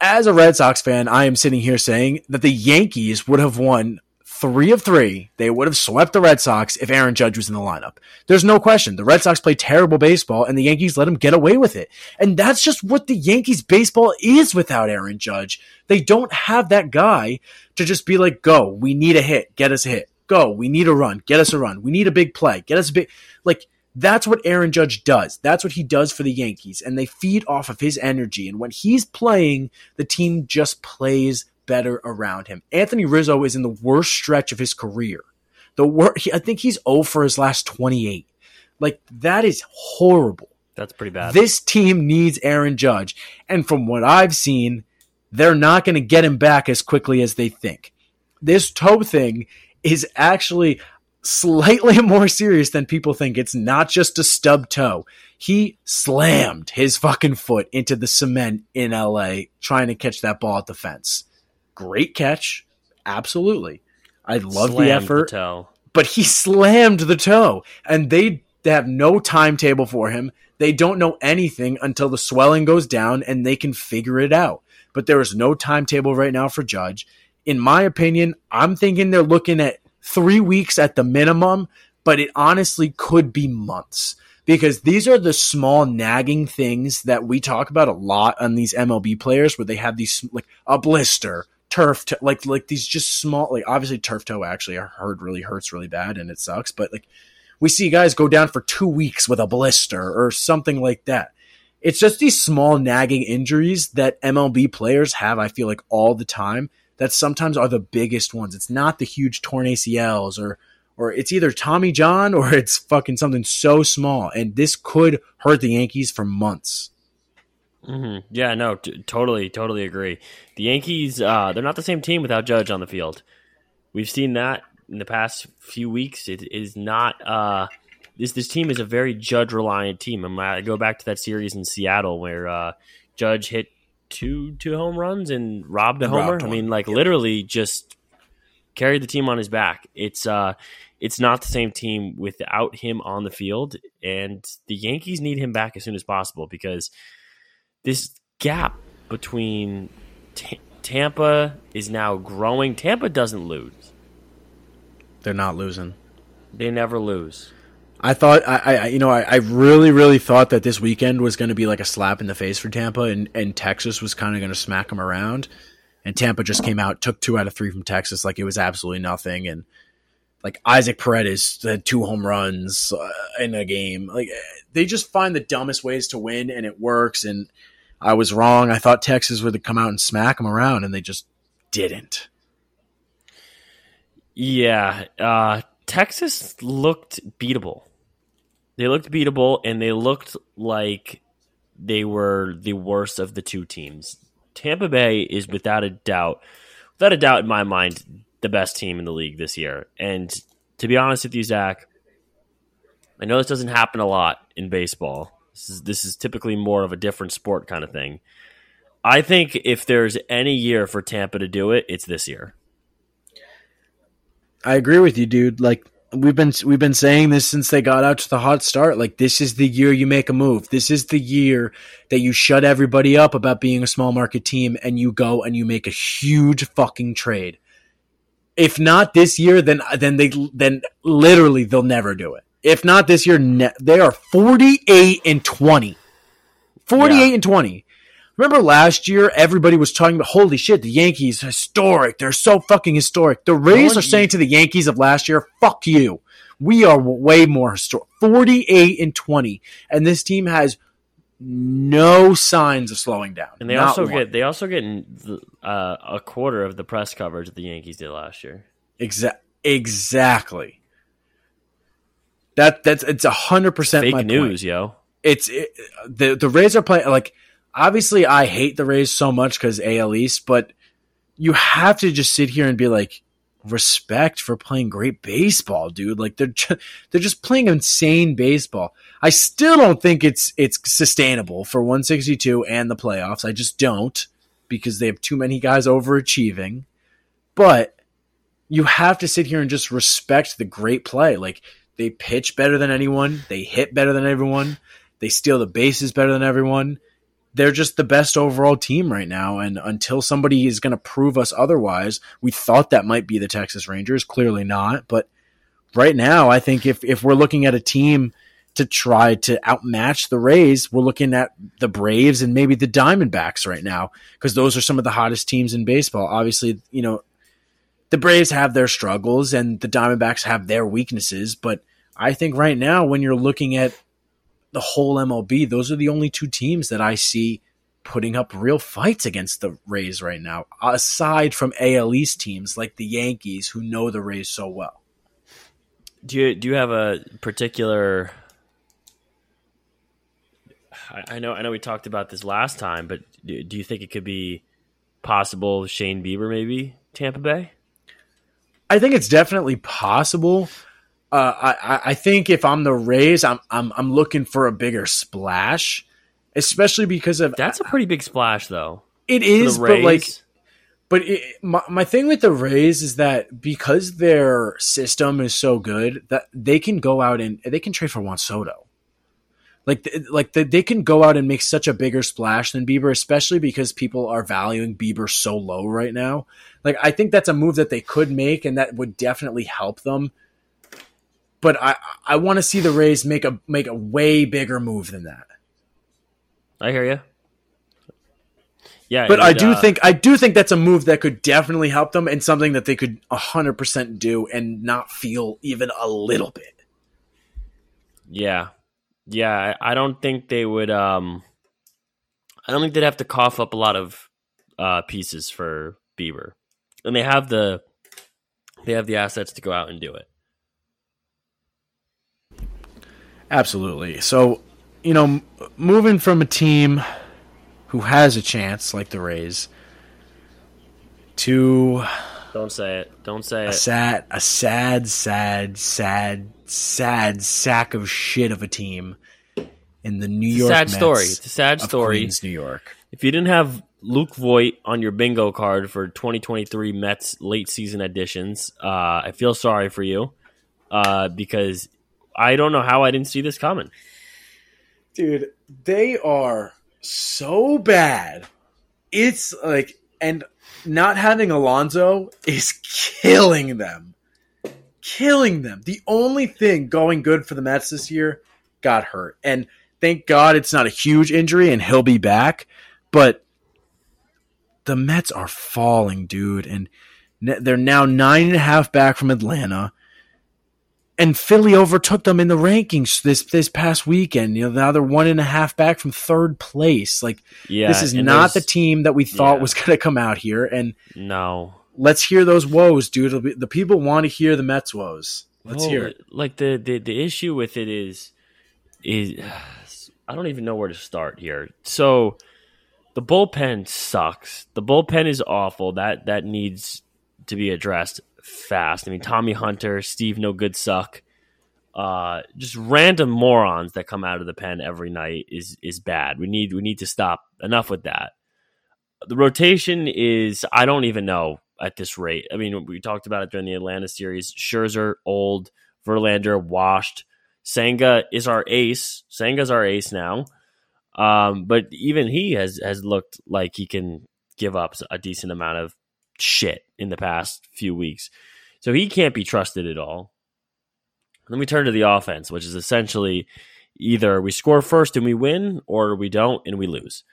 as a Red Sox fan, I am sitting here saying that the Yankees would have won three of three. They would have swept the Red Sox if Aaron Judge was in the lineup. There's no question. The Red Sox play terrible baseball, and the Yankees let them get away with it. And that's just what the Yankees baseball is without Aaron Judge. They don't have that guy to just be like, go, we need a hit, get us a hit. Go, we need a run, get us a run. We need a big play, get us a big. Like, that's what Aaron Judge does. That's what he does for the Yankees. And they feed off of his energy. And when he's playing, the team just plays better around him. Anthony Rizzo is in the worst stretch of his career. The wor- he, I think he's 0 for his last 28. Like, that is horrible. That's pretty bad. This team needs Aaron Judge. And from what I've seen, they're not going to get him back as quickly as they think. This toe thing is actually slightly [LAUGHS] more serious than people think. It's not just a stub toe. He slammed his fucking foot into the cement in LA trying to catch that ball at the fence. Great catch. Absolutely. I love the Slammed effort toe. but he slammed the toe and they, they have no timetable for him they don't know anything until the swelling goes down and they can figure it out but there is no timetable right now for judge in my opinion i'm thinking they're looking at three weeks at the minimum but it honestly could be months. Because these are the small nagging things that we talk about a lot on these mlb players where they have these like a blister turf toe, like like these just small like obviously turf toe actually I heard really hurts really bad and it sucks but like we see guys go down for two weeks with a blister or something like that. It's just these small nagging injuries that MLB players have I feel like all the time that sometimes are the biggest ones it's not the huge torn ACLs or or it's either Tommy John or it's fucking something so small and this could hurt the Yankees for months hmm Yeah, no, t- totally, totally agree. The Yankees, uh, they're not the same team without Judge on the field. We've seen that in the past few weeks. It is not. Uh, this this team is a very Judge reliant team. I go back to that series in Seattle where uh, Judge hit two two home runs and robbed a homer. robbed I mean, like literally just carried the team on his back. It's uh, it's not the same team without him on the field, and the Yankees need him back as soon as possible because this gap between T- Tampa is now growing. Tampa doesn't lose; they're not losing they never lose. I thought I, I you know I, I really really thought that this weekend was going to be like a slap in the face for Tampa and and Texas was kind of going to smack them around. And Tampa just came out took two out of three from Texas like it was absolutely nothing. And like Isaac Paredes had two home runs uh, in a game. Like they just find the dumbest ways to win and it works. And I was wrong. I thought Texas would come out and smack them around and they just didn't. Yeah, uh, Texas looked beatable. They looked beatable, and they looked like they were the worst of the two teams. Tampa Bay is without a doubt, without a doubt in my mind, the best team in the league this year. And to be honest with you, Zach, I know this doesn't happen a lot in baseball. This is this is typically more of a different sport kind of thing. I think if there's any year for Tampa to do it, it's this year. I agree with you, dude. Like we've been we've been saying this since they got out to the hot start. Like this is the year you make a move. This is the year that you shut everybody up about being a small market team and you go and you make a huge fucking trade. If not this year, then then they then literally they'll never do it. If not this year, ne- they are forty eight and twenty. Forty eight Yeah. and twenty. Remember last year, everybody was talking about, holy shit, the Yankees, historic. They're so fucking historic. The Rays are saying to the Yankees of last year, fuck you. We are way more historic. 48 and 20. And this team has no signs of slowing down. And they also one. get they also get uh, a quarter of the press coverage that the Yankees did last year. Exa- exactly. That that's it's a hundred percent Fake news, Point. yo. It's it, the the Rays are playing like obviously I hate the Rays so much because AL East, but you have to just sit here and be like, respect for playing great baseball, dude. Like they're ju- they're just playing insane baseball. I still don't think it's it's sustainable for 162 and the playoffs. I just don't because they have too many guys overachieving. But you have to sit here and just respect the great play. Like they pitch better than anyone, they hit better than everyone, they steal the bases better than everyone. They're just the best overall team right now. And until somebody is going to prove us otherwise, we thought that might be the Texas Rangers. Clearly not. But right now, I think if, if we're looking at a team to try to outmatch the Rays, we're looking at the Braves and maybe the Diamondbacks right now because those are some of the hottest teams in baseball. Obviously, you know, the Braves have their struggles and the Diamondbacks have their weaknesses, but I think right now when you're looking at the whole MLB, those are the only two teams that I see putting up real fights against the Rays right now, aside from AL East teams like the Yankees who know the Rays so well. Do you do you have a particular I, know I know we talked about this last time, but do, do you think it could be possible Shane Bieber maybe Tampa Bay? I think it's definitely possible. Uh, I, I think if I'm the Rays, I'm, I'm I'm looking for a bigger splash, especially because of that's a pretty big splash, though. It is, but like, but it, my my thing with the Rays is that because their system is so good that they can go out and they can trade for Juan Soto. Like, like the, they can go out and make such a bigger splash than Bieber, especially because people are valuing Bieber so low right now. Like, I think that's a move that they could make, and that would definitely help them. But I, I want to see the Rays make a make a way bigger move than that. I hear you. Yeah, but I do uh, think I do think that's a move that could definitely help them, and something that they could hundred percent do and not feel even a little bit. Yeah, yeah, I don't think they would. Um, I don't think they'd have to cough up a lot of uh, pieces for Bieber, and they have the they have the assets to go out and do it. Absolutely. So, you know, moving from a team who has a chance like the Rays to don't say it. Don't say a it. Sad, a sad, sad, sad, sad sack of shit of a team in the New York. sad Mets story. It's a sad story. Queens, New York. If you didn't have Luke Voit on your bingo card for 2023 Mets late season additions, uh, I feel sorry for you uh, because I don't know how I didn't see this coming. Dude, they are so bad. It's like, and not having Alonso is killing them. Killing them. The only thing going good for the Mets this year got hurt. And thank God it's not a huge injury and he'll be back. But the Mets are falling, dude. And they're now nine and a half back from Atlanta and Philly overtook them in the rankings this this past weekend. You know, now they're one and a half back from third place. Like, yeah, this is not the team that we thought yeah. was [LAUGHS] going to come out here. And no, let's hear those woes, dude. Be, the people want to hear the Mets woes. Let's oh, hear it. Like the, the the issue with it is is [SIGHS] I don't even know where to start here. So the bullpen sucks. The bullpen is awful. That that needs to be addressed fast. I mean, Tommy Hunter, Steve No Good Suck, uh, just random morons that come out of the pen every night is is bad. We need we need to stop. Enough with that. The rotation is I don't even know at this rate. I mean, we talked about it during the Atlanta series. Scherzer old, Verlander washed. Senga is our ace. Senga's our ace now. Um, but even he has has looked like he can give up a decent amount of shit in the past few weeks. So he can't be trusted at all. Then we turn to the offense, which is essentially either we score first and we win, or we don't and we lose.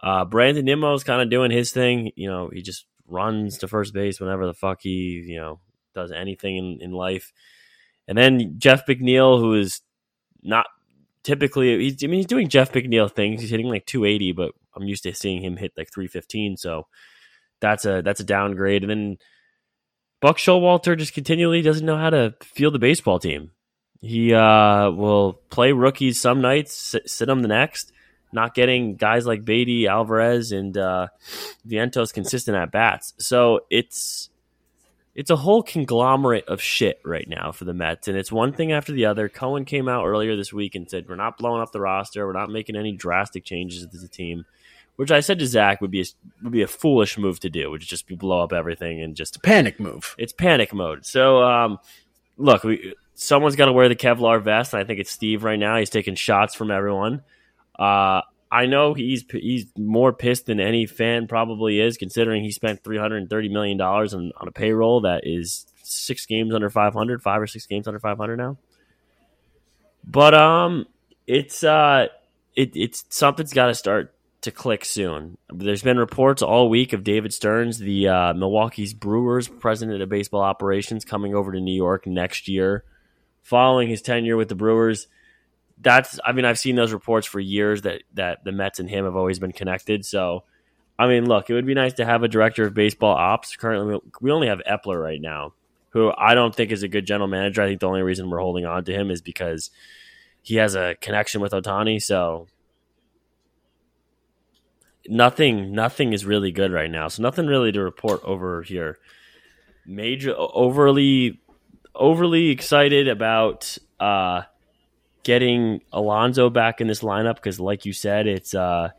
Uh, Brandon is kind of doing his thing. You know, he just runs to first base whenever the fuck he, you know, does anything in, in life. And then Jeff McNeil, who is not typically, he's, I mean, he's doing Jeff McNeil things. He's hitting like 280, but I'm used to seeing him hit like 315. So that's a that's a downgrade. And then Buck Showalter just continually doesn't know how to field the baseball team. He uh, will play rookies some nights, sit, sit them the next, not getting guys like Baty, Alvarez, and uh, Vientos consistent at bats. So it's it's a whole conglomerate of shit right now for the Mets, and it's one thing after the other. Cohen came out earlier this week and said, "We're not blowing up the roster. We're not making any drastic changes to the team." Which I said to Zach would be a, would be a foolish move to do, would just be blow up everything and just a Panic move. it's panic mode. So, um, look, we, someone's got to wear the Kevlar vest. And I think it's Steve right now. He's taking shots from everyone. Uh, I know he's he's more pissed than any fan probably is, considering he spent three hundred and thirty million dollars on, on a payroll that is six games under five hundred, five or six games under five hundred now. But um, it's uh, it it's something's got to start to click soon. There's been reports all week of David Stearns, the uh, Milwaukee's Brewers president of baseball operations, coming over to New York next year, following his tenure with the Brewers. That's, I mean, I've seen those reports for years that that the Mets and him have always been connected. So, I mean, look, it would be nice to have a director of baseball ops. Currently, we only have Eppler right now, who I don't think is a good general manager. I think the only reason we're holding on to him is because he has a connection with Ohtani. So nothing nothing is really good right now. So nothing really to report over here. Major overly overly excited about uh getting Alonso back in this lineup because like you said it's uh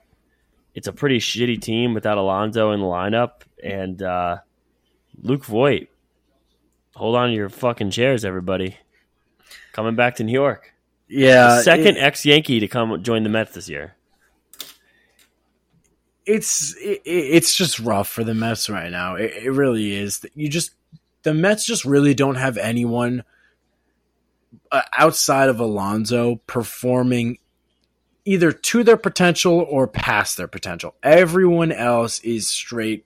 it's a pretty shitty team without Alonso in the lineup and uh Luke Voit hold on to your fucking chairs everybody coming back to New York Yeah, second ex Yankee to come join the Mets this year it's it, it's just rough for the Mets right now. It, it really is. You just the Mets just really don't have anyone uh, outside of Alonso performing either to their potential or past their potential. Everyone else is straight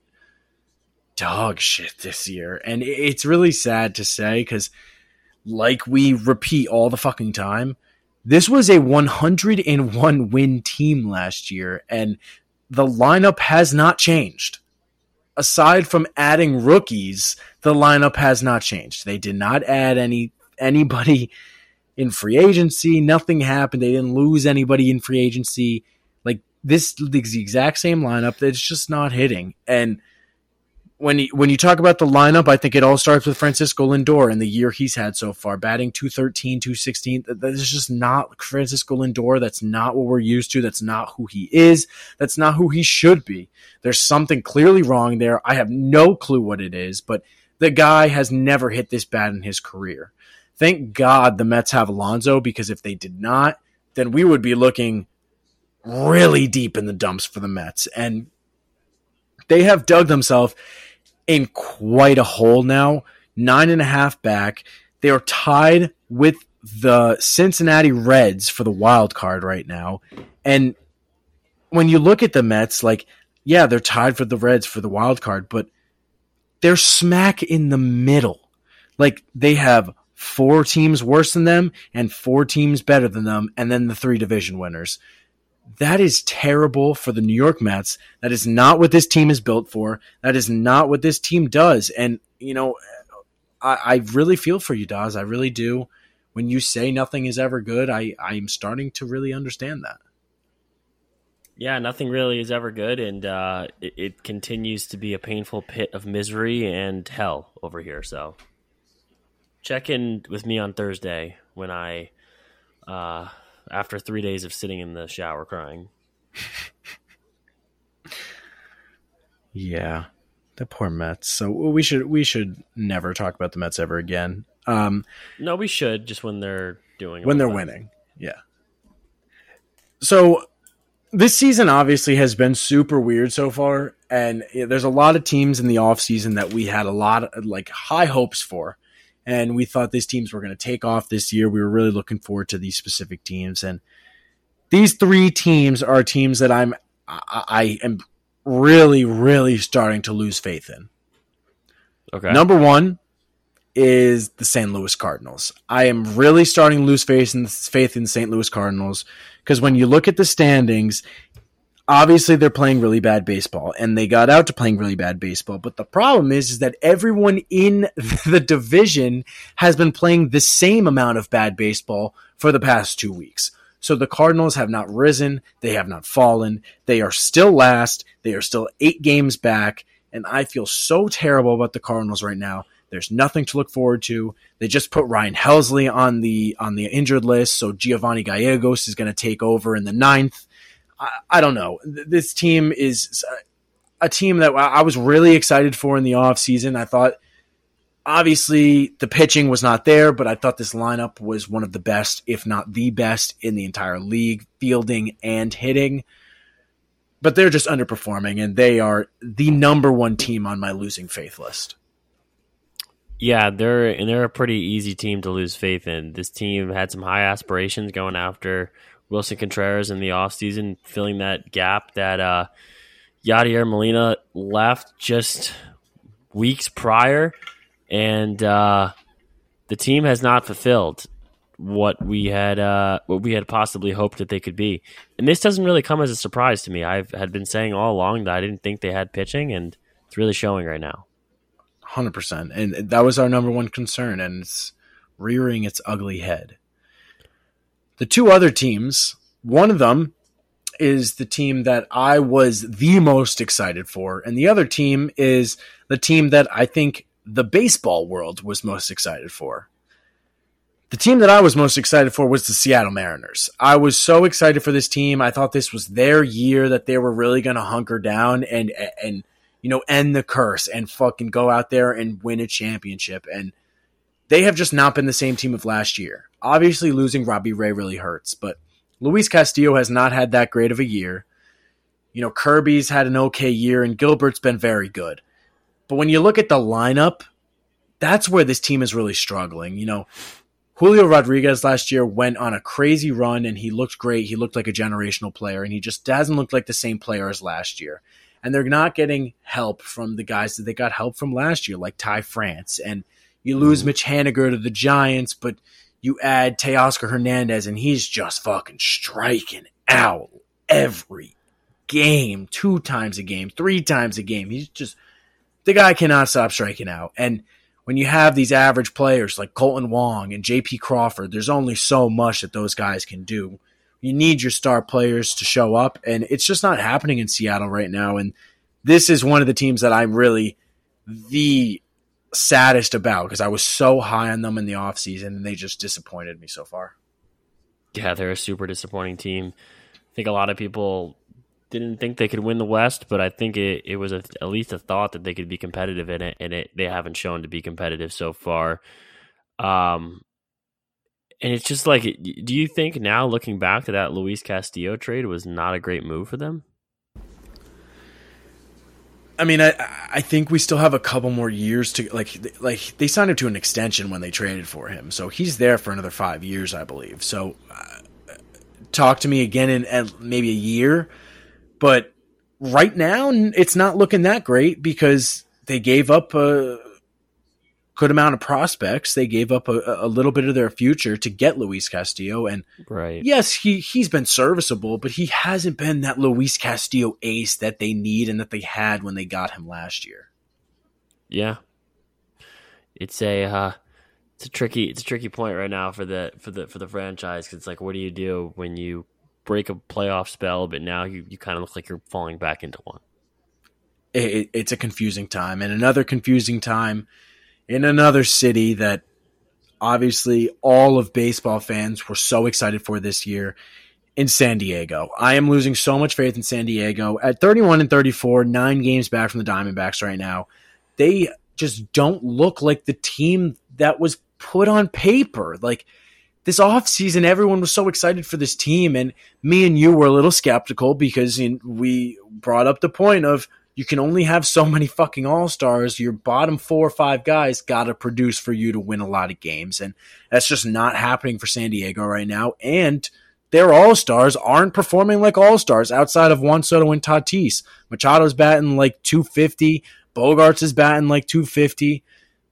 dog shit this year, and it's really sad to say because, like we repeat all the fucking time, this was a 101 win team last year, and the lineup has not changed. Aside from adding rookies, the lineup has not changed. They did not add any anybody in free agency. Nothing happened. They didn't lose anybody in free agency. Like this is the exact same lineup that's just not hitting. And when you, when you talk about the lineup, I think it all starts with Francisco Lindor and the year he's had so far, batting 213, 216. That is just not Francisco Lindor. That's not what we're used to. That's not who he is. That's not who he should be. There's something clearly wrong there. I have no clue what it is, but the guy has never hit this bad in his career. Thank God the Mets have Alonso because if they did not, then we would be looking really deep in the dumps for the Mets. And they have dug themselves in quite a hole now. Nine and a half back. They are tied with the Cincinnati Reds for the wild card right now. And when you look at the Mets, like, yeah, they're tied for the Reds for the wild card, but they're smack in the middle. Like, they have four teams worse than them and four teams better than them, and then the three division winners. That is terrible for the New York Mets. That is not what this team is built for. That is not what this team does. And, you know, I, I really feel for you, Daz. I really do. When you say nothing is ever good, I, I'm starting to really understand that. Yeah, nothing really is ever good, and uh, it, it continues to be a painful pit of misery and hell over here. So, check in with me on Thursday when I, uh, after three days of sitting in the shower crying. Yeah, the poor Mets. So we should we should never talk about the Mets ever again. Um, No, we should just when they're doing when they're the time. winning. Yeah. So this season obviously has been super weird so far and there's a lot of teams in the offseason that we had a lot of like high hopes for and we thought these teams were going to take off this year. We were really looking forward to these specific teams and these three teams are teams that I'm I, I am really really starting to lose faith in. Okay. Number one is the St. Louis Cardinals. I am really starting to lose faith in faith in St. Louis Cardinals because when you look at the standings, obviously they're playing really bad baseball and they got out to playing really bad baseball. But the problem is, is that everyone in [LAUGHS] the division has been playing the same amount of bad baseball for the past two weeks. So the Cardinals have not risen, they have not fallen, they are still last, they are still eight games back, and I feel so terrible about the Cardinals right now There's nothing to look forward to. They just put Ryan Helsley on the on the injured list, so Giovanni Gallegos is going to take over in the ninth. I, I don't know. This team is a team that I was really excited for in the offseason. I thought obviously the pitching was not there, but I thought this lineup was one of the best, if not the best, in the entire league, fielding and hitting. But they're just underperforming, and they are the number one team on my losing faith list. Yeah, they're and they're a pretty easy team to lose faith in. This team had some high aspirations going after Willson Contreras in the offseason, filling that gap that uh, Yadier Molina left just weeks prior, and uh, the team has not fulfilled what we had uh, what we had possibly hoped that they could be. And this doesn't really come as a surprise to me. I've had been saying all along that I didn't think they had pitching, and it's really showing right now hundred percent. And that was our number one concern, and it's rearing its ugly head. The two other teams, one of them is the team that I was the most excited for, and the other team is the team that I think the baseball world was most excited for. The team that I was most excited for was the Seattle Mariners. I was so excited for this team. I thought this was their year that they were really going to hunker down and and you know, end the curse and fucking go out there and win a championship. And they have just not been the same team of last year. Obviously, losing Robbie Ray really hurts, but Luis Castillo has not had that great of a year. You know, Kirby's had an okay year, and Gilbert's been very good. But when you look at the lineup, that's where this team is really struggling. You know, Julio Rodriguez last year went on a crazy run and he looked great. He looked like a generational player, and he just doesn't look like the same player as last year and they're not getting help from the guys that they got help from last year, like Ty France. And you lose mm-hmm. Mitch Haniger to the Giants, but you add Teoscar Hernandez, and he's just fucking striking out every game, two times a game, three times a game. He's just the guy cannot stop striking out. And when you have these average players like Kolten Wong and JP Crawford, there's only so much that those guys can do you need your star players to show up, and it's just not happening in Seattle right now. And this is one of the teams that I'm really the saddest about because I was so high on them in the offseason and they just disappointed me so far. Yeah, they're a super disappointing team. I think a lot of people didn't think they could win the West, but I think it, it was a, at least a thought that they could be competitive in it, and it, they haven't shown to be competitive so far. Um, and it's just like, do you think now, looking back to that Luis Castillo trade, was not a great move for them? I mean, I I think we still have a couple more years to like like they signed him to an extension when they traded for him, so he's there for another five years, I believe. So, uh, talk to me again in, in maybe a year, but right now it's not looking that great because they gave up a good amount of prospects. They gave up a, a, little bit of their future to get Luis Castillo, and right. yes, he he's been serviceable, but he hasn't been that Luis Castillo ace that they need and that they had when they got him last year. Yeah, it's a uh, it's a tricky it's a tricky point right now for the for the for the franchise because it's like, what do you do when you break a playoff spell, but now you you kind of look like you're falling back into one. It, it's a confusing time, and another confusing time in another city that obviously all of baseball fans were so excited for this year in San Diego. I am losing so much faith in San Diego. At 31 and 34, nine games back from the Diamondbacks right now, they just don't look like the team that was put on paper. Like this offseason, everyone was so excited for this team, and me and you were a little skeptical because we brought up the point of you can only have so many fucking all stars. Your bottom four or five guys got to produce for you to win a lot of games. And that's just not happening for San Diego right now. And their all stars aren't performing like all stars outside of Juan Soto and Tatis. Machado's batting like 250. Bogaerts is batting like 250.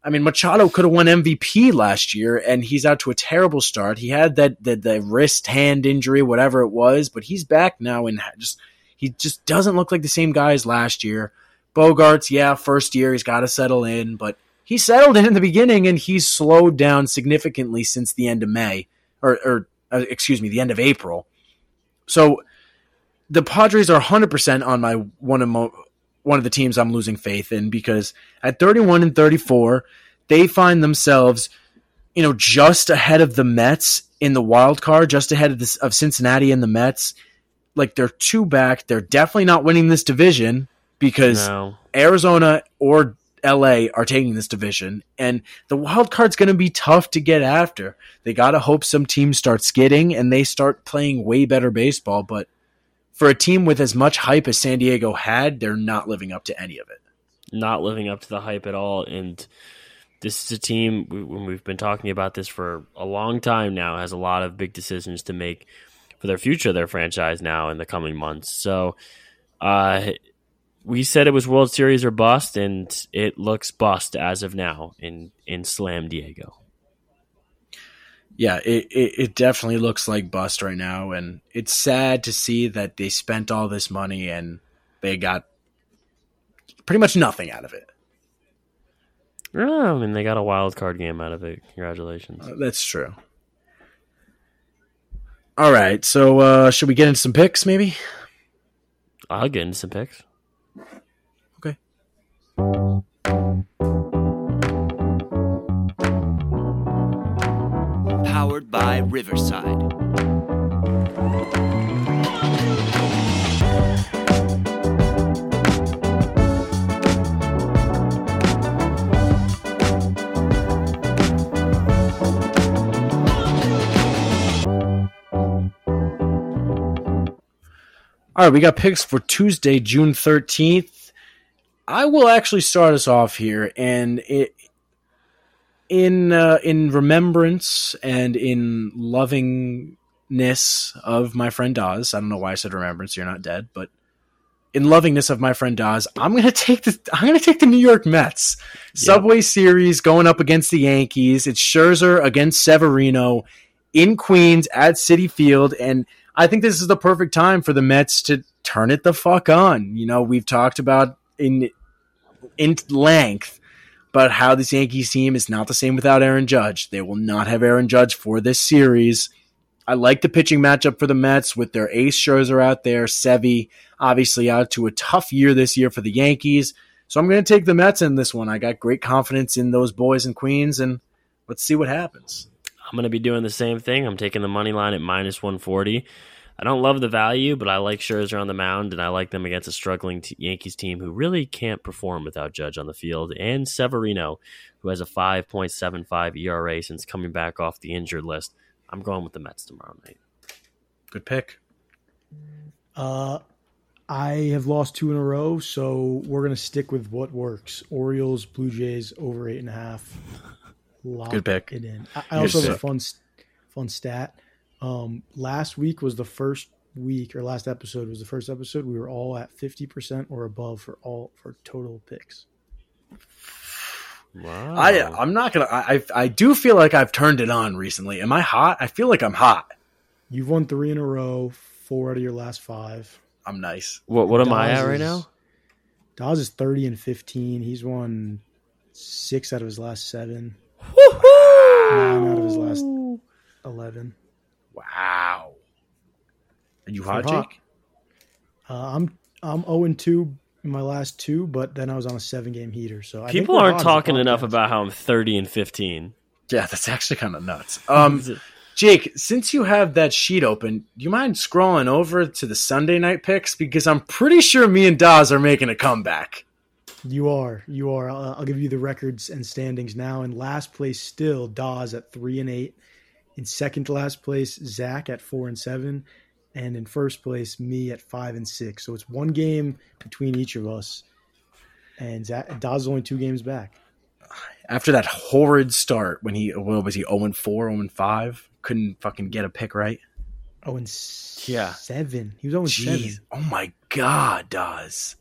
I mean, Machado could have won MVP last year, and he's out to a terrible start. He had that the, the wrist hand injury, whatever it was, but he's back now and just he just doesn't look like the same guy as last year. Bogaerts, yeah, first year he's got to settle in, but he settled in in the beginning and he's slowed down significantly since the end of May, or, or uh, excuse me, the end of April. So the Padres are 100% on my one of mo- one of the teams I'm losing faith in because at 31 and 34, they find themselves, you know, just ahead of the Mets in the wild card, just ahead of of Cincinnati and the Mets. Like they're two back. They're definitely not winning this division because No. Arizona or LA are taking this division, and the wild card's going to be tough to get after. They got to hope some teams start skidding and they start playing way better baseball. But for a team with as much hype as San Diego had, they're not living up to any of it. not living up to the hype at all. And this is a team when we've been talking about this for a long time now has a lot of big decisions to make for their future, their franchise now in the coming months. So, uh, we said it was World Series or bust, and it looks bust as of now in in Slam Diego. Yeah, it, it, it definitely looks like bust right now, and it's sad to see that they spent all this money and they got pretty much nothing out of it. Oh, I mean, they got a wild card game out of it. Congratulations. Uh, That's true. All right, so uh, should we get into some picks, maybe? I'll get into some picks. Okay. Powered by Riverside. All right, we got picks for Tuesday, June 13th. I will actually start us off here, and it, in uh, in remembrance and in lovingness of my friend Dawes. I don't know why I said remembrance. You're not dead, but in lovingness of my friend Dawes, I'm gonna take the I'm gonna take the New York Mets Subway Series going up against the Yankees. It's Scherzer against Severino in Queens at Citi Field, and I think this is the perfect time for the Mets to turn it the fuck on. You know, we've talked about in in length about how this Yankees team is not the same without Aaron Judge. They will not have Aaron Judge for this series. I like the pitching matchup for the Mets with their ace Scherzer out there, Sevy obviously out to a tough year this year for the Yankees. So I'm going to take the Mets in this one. I got great confidence in those boys in Queens, and let's see what happens. I'm going to be doing the same thing. I'm taking the money line at minus 140. I don't love the value, but I like Scherzer on the mound, and I like them against a struggling t- Yankees team who really can't perform without Judge on the field, and Severino, who has a 5.75 ERA since coming back off the injured list. I'm going with the Mets tomorrow night. Good pick. Uh, I have lost two in a row, so we're gonna stick with what works. Orioles, Blue Jays over eight and a half. Lock Good pick. It in. I, I also You're have a fun, fun stat. Um, last week was the first week, or last episode was the first episode. We were all at fifty percent or above for all for total picks. Wow. I I'm not gonna. I I I do feel like I've turned it on recently. Am I hot? I feel like I'm hot. You've won three in a row, four out of your last five. I'm nice. what, what am I Dawes at right is- now? Dawes is thirty and fifteen. He's won six out of his last seven, nine out of his last eleven. Wow. Are you hot, hot. Jake? Uh, I'm I'm zero and two in my last two, but then I was on a seven game heater. So I People we're aren't hot as a talking enough about how I'm 30 and 15. Yeah, that's actually kind of nuts. Um, Jake, since you have that sheet open, do you mind scrolling over to the Sunday night picks? Because I'm pretty sure me and Dawes are making a comeback. You are, you are. Uh, I'll give you the records and standings now. In last place, still Dawes at three and eight. In second to last place, Zach at four and seven, and in first place, me at five and six. So it's one game between each of us, and Zach, Dawes is only two games back. After that horrid start when he, what was he, 0 and 4, 0 and 5? Couldn't fucking get a pick right. Oh, and s- Yeah. seven. He was only seven. Oh my God, Dawes.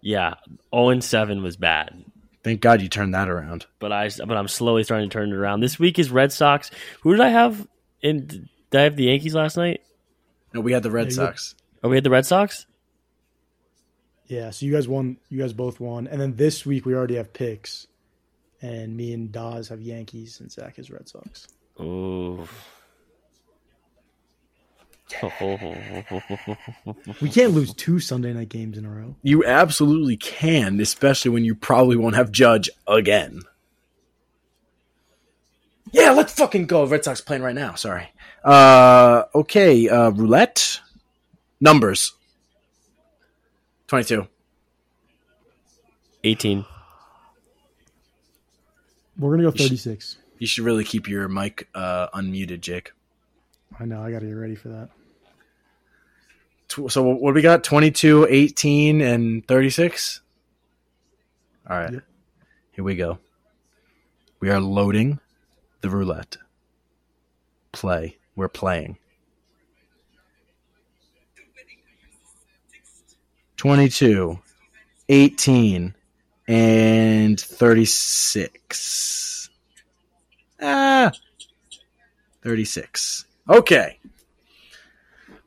Yeah, 0 and 7 was bad. Thank God you turned that around. but I but I'm slowly starting to turn it around. This week is Red Sox. Who did I have in? Did I have the Yankees last night? No, we had the Red Yeah, you- Sox. Oh, we had the Red Sox. Yeah, so you guys won. You guys both won, and then this week we already have picks, and me and Dawes have Yankees, and Zach has Red Sox. Ooh, [LAUGHS] We can't lose two Sunday night games in a row. You absolutely can, especially when you probably won't have Judge again. Yeah, let's fucking go. Red Sox playing right now. Sorry. Uh, okay, uh, roulette. Numbers. 22. 18. We're gonna go You should- 36. You should really keep your mic uh, unmuted, Jake. I know. I got to get ready for that. So what we got? 22, 18, and 36? All right. Yep. Here we go. We are loading the roulette. Play. We're playing. 22, 18, and 36. Ah, 36. Okay.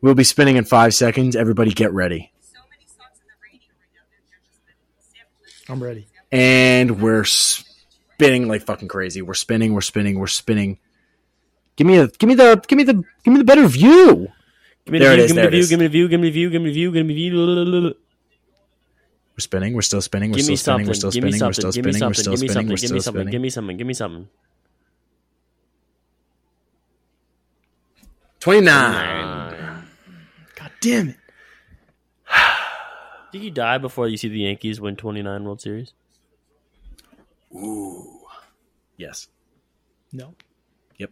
We'll be spinning in five seconds. Everybody get ready. I'm ready. And we're spinning like fucking crazy. We're spinning, we're spinning, we're spinning. Give me a give me the give me the give me the better view. Give me There the view, give me there the view, give me the view, give me the view, give me the view, give me the view. We're spinning, we're still spinning, we're still spinning, we're still spinning, we're still spinning, we're something, still give me spinning, we're something, give me still something, spinning. give me something, give me something. 29. God damn it. Did you die before you see the Yankees win 29 World Series? Ooh. Yes. No. Yep.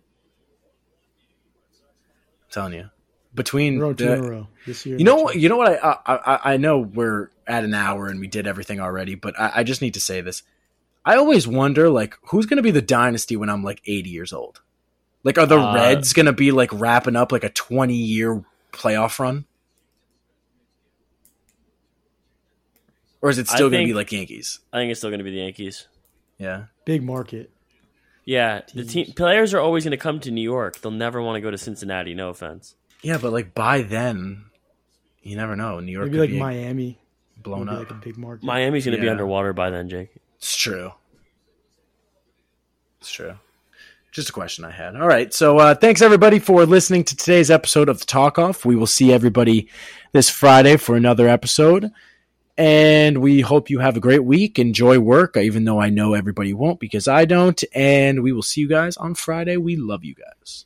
I'm telling you. Between We're two the- in a row this year. You know what? You know what? I, I I- I know we're at an hour and we did everything already, but I, I just need to say this. I always wonder, like, who's going to be the dynasty when I'm like 80 years old? Like, are the Uh, Reds going to be like wrapping up like a 20 year playoff run, or is it still going to be like Yankees? I think it's still going to be the Yankees. Yeah. Big market. Yeah, the team players are always going to come to New York. They'll never want to go to Cincinnati. No offense. Yeah, but like by then, you never know. New York Maybe could like be Miami. blown Maybe up. like a big market. Miami's going to be underwater by then, Jake. It's true. It's true. Just a question I had. All right. So uh, thanks everybody for listening to today's episode of the TalkOff. We will see everybody this Friday for another episode. And we hope you have a great week. Enjoy work, even though I know everybody won't because I don't. And we will see you guys on Friday. We love you guys.